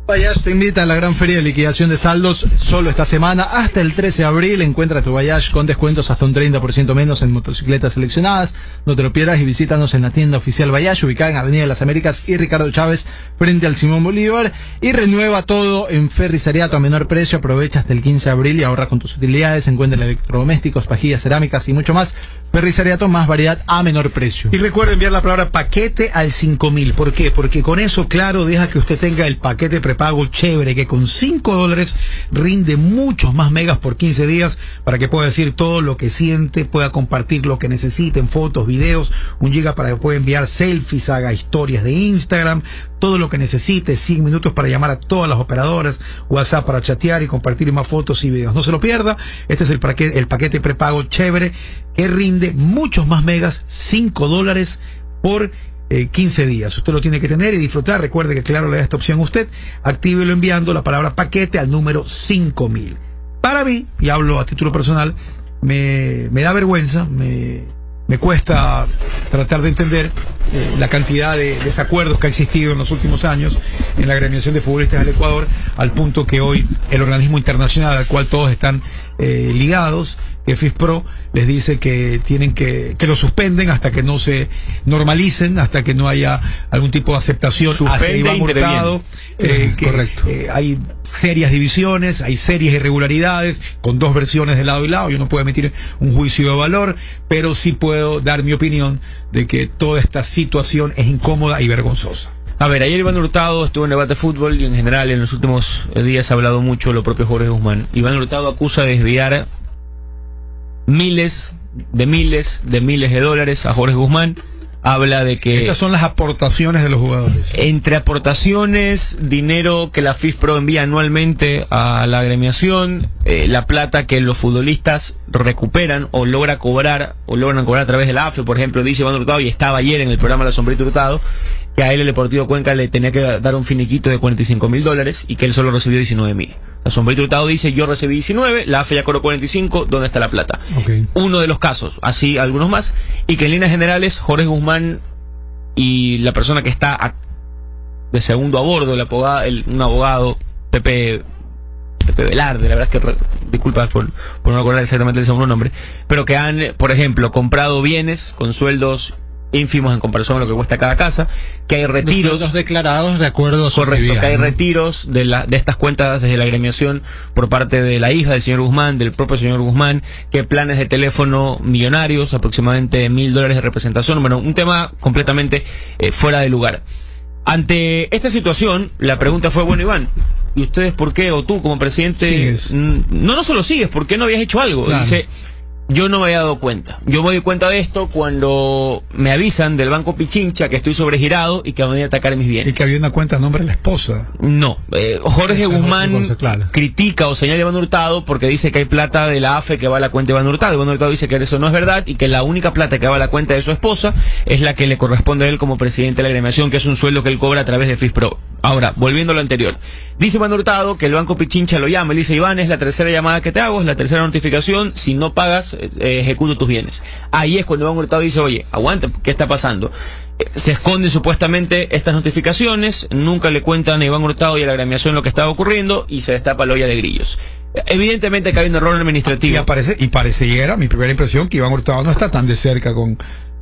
Bayash te invita a la gran feria de liquidación de saldos solo esta semana. Hasta el 13 de abril encuentra tu Bayash con descuentos hasta un 30% menos en motocicletas seleccionadas. No te lo pierdas y visítanos en la tienda oficial Bayash ubicada en Avenida de las Américas y Ricardo Chávez frente al Simón Bolívar. Y renueva todo en Ferrisariato a menor precio. Aprovecha hasta el 15 de abril y ahorra con tus utilidades. Encuentra electrodomésticos, pajillas, cerámicas y mucho más. Ferrisariato más variedad a menor precio. Y recuerda enviar la palabra paquete al 5000. ¿Por qué? Porque con eso, claro, deja que usted tenga el paquete prepago chévere que con 5 dólares rinde muchos más megas por 15 días para que pueda decir todo lo que siente, pueda compartir lo que necesite en fotos, videos, un giga para que pueda enviar selfies, haga historias de Instagram, todo lo que necesite, 100 minutos para llamar a todas las operadoras, WhatsApp para chatear y compartir más fotos y videos. No se lo pierda, este es el paquete, el paquete prepago chévere que rinde muchos más megas, 5 dólares por eh, 15 días. Usted lo tiene que tener y disfrutar. Recuerde que claro le da esta opción a usted. Actívelo enviando la palabra paquete al número 5000. Para mí, y hablo a título personal, me, me da vergüenza, me, me cuesta tratar de entender eh, la cantidad de desacuerdos que ha existido en los últimos años en la agremiación de futbolistas del Ecuador, al punto que hoy el organismo internacional al cual todos están eh, ligados, FISPRO les dice que tienen que, que lo suspenden hasta que no se normalicen, hasta que no haya algún tipo de aceptación hacia Iván Hurtado, eh, que, Correcto. eh, hay serias divisiones, hay serias irregularidades, con dos versiones de lado y lado, yo no puedo emitir un juicio de valor, pero sí puedo dar mi opinión de que toda esta situación es incómoda y vergonzosa. A ver, ayer Iván Hurtado estuvo en debate de fútbol y en general en los últimos días ha hablado mucho lo propio Jorge Guzmán. Iván Hurtado acusa de desviar miles de miles de miles de dólares a Jorge Guzmán. Habla de que Estas son las aportaciones de los jugadores. entre aportaciones, dinero que la FIFPRO envía anualmente a la agremiación, eh, la plata que los futbolistas recuperan o logra cobrar o logran cobrar a través de la AFE, por ejemplo, dice Iván Hurtado y estaba ayer en el programa La Sombrita Hurtado, que a él el Deportivo Cuenca le tenía que dar un finiquito de 45 mil dólares y que él solo recibió 19 mil. La Sombrita Hurtado dice yo recibí 19, la AFE ya cobró 45, ¿dónde está la plata? Uno de los casos, así algunos más, y que en líneas generales Jorge Guzmán y la persona que está a- de segundo a bordo, el abogado, el- un abogado, Pepe, Pepe Velarde, la verdad es que, re- disculpa por, por no acordar exactamente el segundo nombre, pero que han, por ejemplo, comprado bienes con sueldos ínfimos en comparación a lo que cuesta cada casa, que hay retiros Los declarados de acuerdo Correcto, que hay ¿no? retiros de, la, de estas cuentas desde la agremiación por parte de la hija del señor Guzmán, del propio señor Guzmán, que planes de teléfono millonarios, aproximadamente mil dólares de representación, bueno, un tema completamente eh, fuera de lugar. Ante esta situación, la pregunta fue, bueno, Iván, ¿y ustedes por qué? O tú como presidente, no, no solo sigues, ¿por qué no habías hecho algo? Dice, yo no me había dado cuenta. Yo me doy cuenta de esto cuando me avisan del Banco Pichincha que estoy sobregirado y que van a atacar mis bienes. Y que había una cuenta a nombre de la esposa. No. Eh, Jorge Guzmán critica o señala a Iván Hurtado porque dice que hay plata de la AFE que va a la cuenta de Iván Hurtado. Iván Hurtado dice que eso no es verdad y que la única plata que va a la cuenta de su esposa es la que le corresponde a él como presidente de la agremiación, que es un sueldo que él cobra a través de FISPRO. Ahora, volviendo a lo anterior. Dice Iván Hurtado que el Banco Pichincha lo llama. Le dice, Iván, es la tercera llamada que te hago, es la tercera notificación. Si no pagas, eh, ejecuto tus bienes. Ahí es cuando Iván Hurtado dice, oye, aguanta, ¿qué está pasando? Eh, se esconden supuestamente estas notificaciones, nunca le cuentan a Iván Hurtado y a la agremiación lo que estaba ocurriendo y se destapa la olla de grillos. Evidentemente que hay un error administrativo. Y, aparece, y pareciera, mi primera impresión, que Iván Hurtado no está tan de cerca con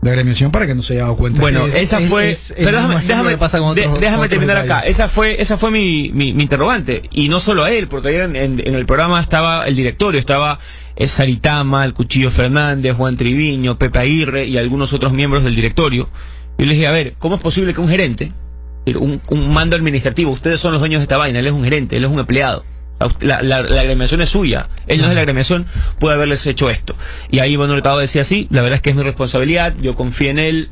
la agremiación para que no se haya dado cuenta. Bueno, esa fue. pero déjame, déjame, terminar acá. Esa fue, esa fue mi, mi, interrogante. Y no solo a él, porque ayer en, el programa estaba el directorio, estaba eh, Saritama, el Cuchillo Fernández, Juan Triviño, Pepe Aguirre y algunos otros miembros del directorio. Y le dije, a ver, ¿cómo es posible que un gerente, un, un mando administrativo, ustedes son los dueños de esta vaina, él es un gerente, él es un empleado la, la, agremiación es suya, él no es de la agremiación, puede haberles hecho esto. Y ahí Iván Hurtado decía sí, la verdad es que es mi responsabilidad, yo confío en él.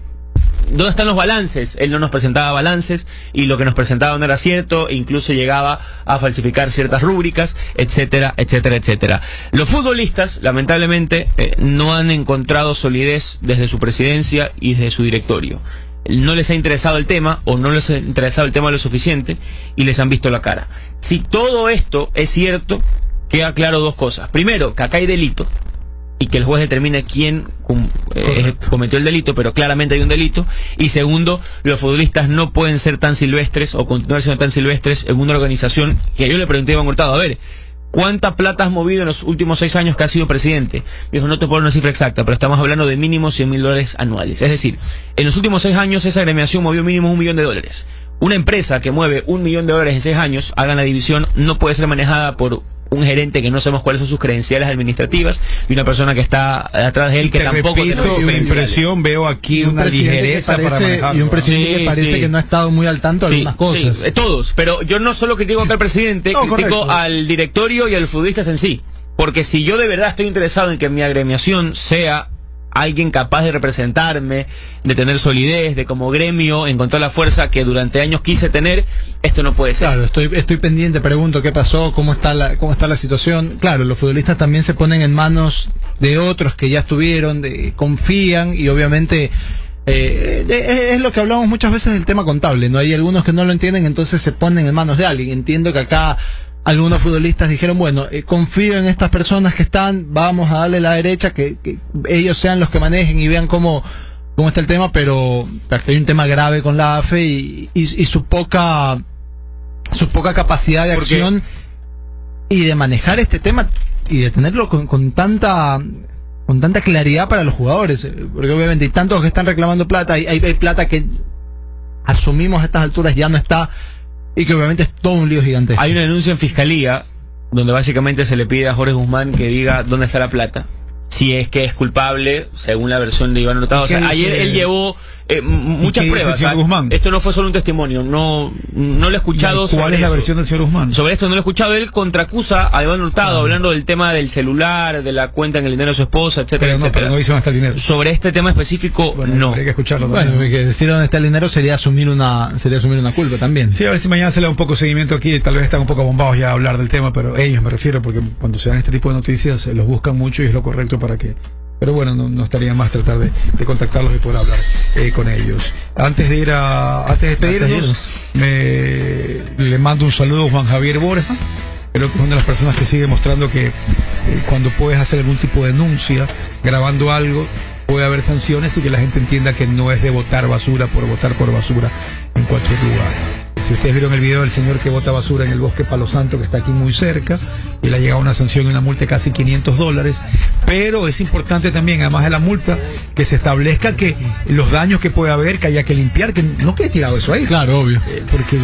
¿Dónde están los balances? Él no nos presentaba balances y lo que nos presentaba no era cierto, e incluso llegaba a falsificar ciertas rúbricas, etcétera, etcétera, etcétera. Los futbolistas, lamentablemente, eh, no han encontrado solidez desde su presidencia y desde su directorio no les ha interesado el tema o no les ha interesado el tema lo suficiente y les han visto la cara. Si todo esto es cierto, queda claro dos cosas. Primero, que acá hay delito y que el juez determine quién eh, cometió el delito, pero claramente hay un delito. Y segundo, los futbolistas no pueden ser tan silvestres o continuar siendo tan silvestres en una organización que yo le pregunté a Iván Hurtado, a ver, ¿Cuánta plata has movido en los últimos seis años que has sido presidente? Dijo, no te puedo dar una cifra exacta, pero estamos hablando de mínimo 100 mil dólares anuales. Es decir, en los últimos seis años esa agremiación movió mínimo un millón de dólares. Una empresa que mueve un millón de dólares en seis años, hagan la división, no puede ser manejada por un gerente que no sabemos cuáles son sus credenciales administrativas y una persona que está atrás de él que tampoco repito, tiene impresión veo aquí una ligereza para manejarlo. y un presidente que parece que no ha estado muy al tanto de algunas cosas. eh, todos pero yo no solo critico acá al presidente critico al directorio y a los futbolistas en sí porque si yo de verdad estoy interesado en que mi agremiación sea alguien capaz de representarme, de tener solidez, de como gremio encontrar la fuerza que durante años quise tener, esto no puede ser. Claro, estoy, estoy pendiente, pregunto qué pasó, cómo está, la, cómo está la situación. Claro, los futbolistas también se ponen en manos de otros que ya estuvieron, de, confían y obviamente eh, es lo que hablamos muchas veces del tema contable, ¿no? Hay algunos que no lo entienden, entonces se ponen en manos de alguien. Entiendo que acá algunos futbolistas dijeron, bueno, eh, confío en estas personas que están, vamos a darle la derecha, que, ellos sean los que manejen y vean cómo, cómo está el tema, pero, hay un tema grave con la AFE y, y, su poca su poca capacidad de acción y de manejar este tema y de tenerlo con, con tanta con tanta claridad para los jugadores, eh, porque obviamente hay tantos que están reclamando plata, hay, hay plata que asumimos a estas alturas ya no está y que obviamente es todo un lío gigante. Hay una denuncia en fiscalía donde básicamente se le pide a Jorge Guzmán que diga dónde está la plata. Si es que es culpable, según la versión de Iván Hurtado. O sea, ayer él llevó eh, muchas pruebas. Esto no fue solo un testimonio, no, no lo he escuchado. ¿Cuál es la versión del señor Guzmán? Sobre esto no lo he escuchado. Él contracusa a Iván Hurtado, ah. hablando del tema del celular, de la cuenta en el dinero de su esposa, etcétera, pero no, dice dónde está el dinero. Sobre este tema específico, no. Hay que escucharlo. Bueno, que decir dónde está el dinero sería asumir una sería asumir una culpa también. Sí, a ver si mañana se le da un poco de seguimiento aquí. Tal vez están un poco bombados ya a hablar del tema, pero ellos me refiero, porque cuando se dan este tipo de noticias los buscan mucho y es lo correcto para que pero bueno, no, estaría más tratar de, contactarlos y poder hablar eh, con ellos. Antes de ir a, antes de despedirnos, me, le mando un saludo a Juan Javier Borja. Creo que es una de las personas que sigue mostrando que eh, cuando puedes hacer algún tipo de denuncia grabando algo, puede haber sanciones y que la gente entienda que no es de votar basura por votar por basura en cualquier lugar. Si ustedes vieron el video del señor que bota basura en el bosque Palo Santo, que está aquí muy cerca, y le ha llegado una sanción y una multa de casi 500 dólares, pero es importante también, además de la multa, que se establezca que los daños que puede haber, que haya que limpiar, que no quede tirado eso ahí. Claro, obvio. Eh, porque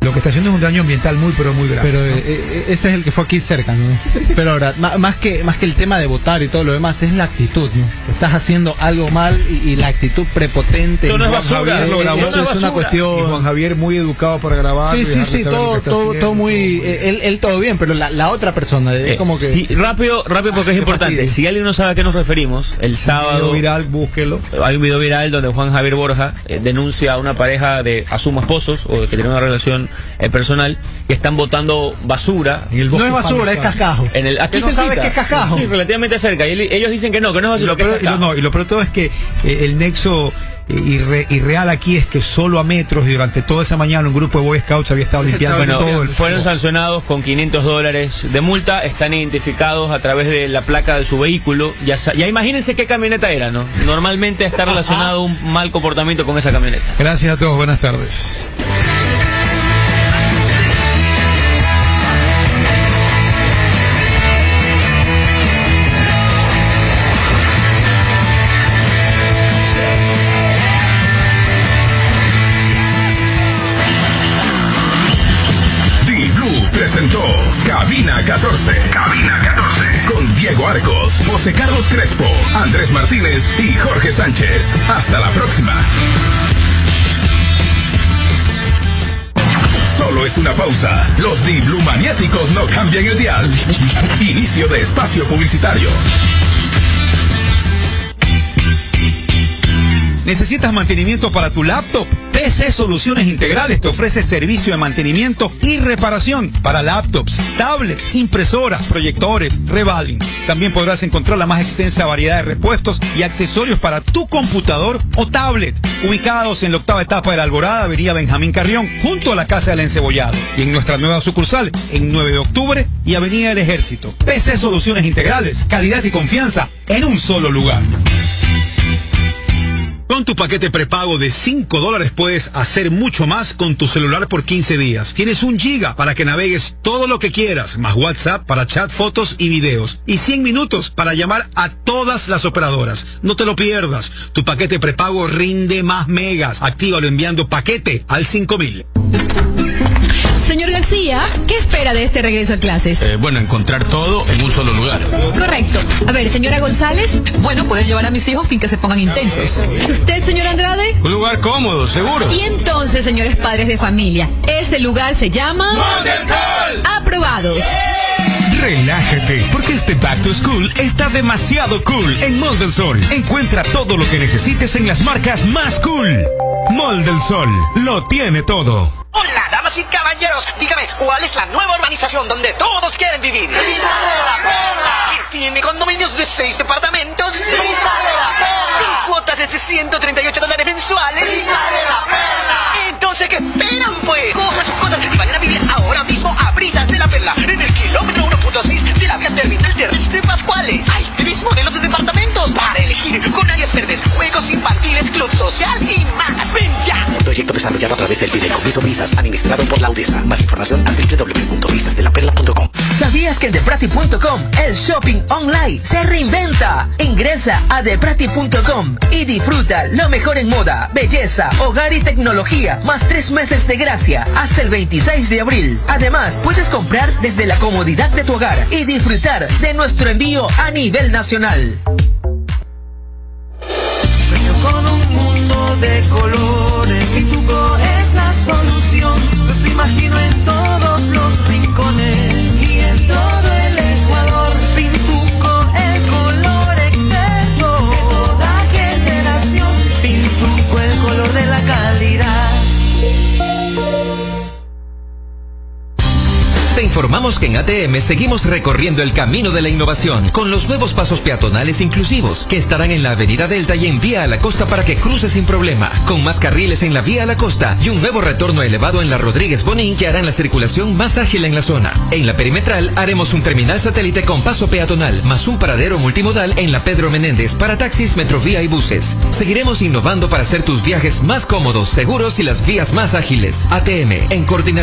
lo que está haciendo es un daño ambiental muy, pero muy grave. Pero eh, eh, ese es el que fue aquí cerca, ¿no? Pero ahora, más que, más que el tema de votar y todo lo demás, es la actitud, ¿no? Estás haciendo algo mal y, la actitud prepotente. Esto no es basura, eso es una cuestión. Juan Javier muy educado para grabar. Sí, sí, sí, todo, todo, todo muy. Él, él, todo bien, pero la, la otra persona, es como que. Sí, rápido, rápido porque es importante. Si alguien no sabe a qué nos referimos, el sábado. Un video viral, búsquelo. Hay un video viral donde Juan Javier Borja eh, denuncia a una pareja de asumo esposos o que tiene una relación personal que están botando basura. no es basura, es cascajo. En el, aquí no sabe qué es cascajo. Sí, relativamente cerca. Y ellos dicen que no, que no es basura. Y lo, peor, no, y lo peor de todo es que eh, el nexo y irreal aquí es que solo a metros y durante toda esa mañana un grupo de Boy Scouts había estado limpiando todo el Fueron sancionados con 500 dólares de multa, están identificados a través de la placa de su vehículo. Ya, ya imagínense qué camioneta era, ¿no? Normalmente está relacionado un mal comportamiento con esa camioneta. Gracias a todos, buenas tardes. Cabina 14. Cabina 14. Con Diego Arcos, José Carlos Crespo, Andrés Martínez y Jorge Sánchez. Hasta la próxima. Solo es una pausa. Los Blue maniáticos no cambian el dial. Inicio de espacio publicitario. ¿Necesitas mantenimiento para tu laptop? PC Soluciones Integrales te ofrece servicio de mantenimiento y reparación para laptops, tablets, impresoras, proyectores, revaling. También podrás encontrar la más extensa variedad de repuestos y accesorios para tu computador o tablet, ubicados en la octava etapa de la Alborada, Avenida Benjamín Carrión, junto a la Casa del Encebollado. Y en nuestra nueva sucursal, en 9 de octubre y Avenida del Ejército. PC Soluciones Integrales, calidad y confianza en un solo lugar. Con tu paquete prepago de 5 dólares puedes hacer mucho más con tu celular por 15 días. Tienes un giga para que navegues todo lo que quieras, más WhatsApp para chat, fotos y videos. Y 100 minutos para llamar a todas las operadoras. No te lo pierdas. Tu paquete prepago rinde más megas. Actívalo enviando paquete al 5000. Señor García, ¿qué espera de este regreso a clases? Eh, bueno, encontrar todo en un solo lugar. Correcto. A ver, señora González. Bueno, poder llevar a mis hijos sin que se pongan intensos. ¿Y usted, señor Andrade? Un lugar cómodo, seguro. Y entonces, señores padres de familia, ese lugar se llama... Model Aprobados. Relájate, porque este Back to School está demasiado cool en Mall del Sol. Encuentra todo lo que necesites en las marcas más cool. Mall del Sol lo tiene todo. Hola, damas y caballeros, dígame, ¿cuál es la nueva urbanización donde todos quieren vivir? ¡Vista de la Perla! ¿Tiene condominios de seis departamentos? ¡Vista de la Perla! ¿Con cuotas de 138 dólares mensuales? ¡Vista de la Perla! Entonces, ¿qué esperan, pues? Cojan sus cosas y vayan a vivir ahora mismo a Britas de la Perla, en el kilómetro 1.6 vía terminal terrestre Pascuales. Hay tres modelos de departamentos para elegir, con áreas verdes, juegos infantiles, club social y más. ¡Ven ya! Proyecto desarrollado a través del Videocomiso Visas, administrado por la UDESA. Más información a www.visasdelaperla.com. ¿Sabías que en deprati.com el shopping online se reinventa? Ingresa a deprati.com y disfruta lo mejor en moda, belleza, hogar y tecnología, más tres meses de gracia hasta el 26 de abril. Además, puedes comprar desde la comodidad de tu hogar y disfrutar de nuestro envío a nivel nacional. con un mundo de colores y tu es la solución. Lo imagino en informamos que en ATM seguimos recorriendo el camino de la innovación con los nuevos pasos peatonales inclusivos que estarán en la Avenida Delta y en Vía a la Costa para que cruces sin problema, con más carriles en la Vía a la Costa y un nuevo retorno elevado en la Rodríguez Bonín que harán la circulación más ágil en la zona. En la perimetral haremos un terminal satélite con paso peatonal más un paradero multimodal en la Pedro Menéndez para taxis, metrovía y buses. Seguiremos innovando para hacer tus viajes más cómodos, seguros y las vías más ágiles. ATM, en coordinación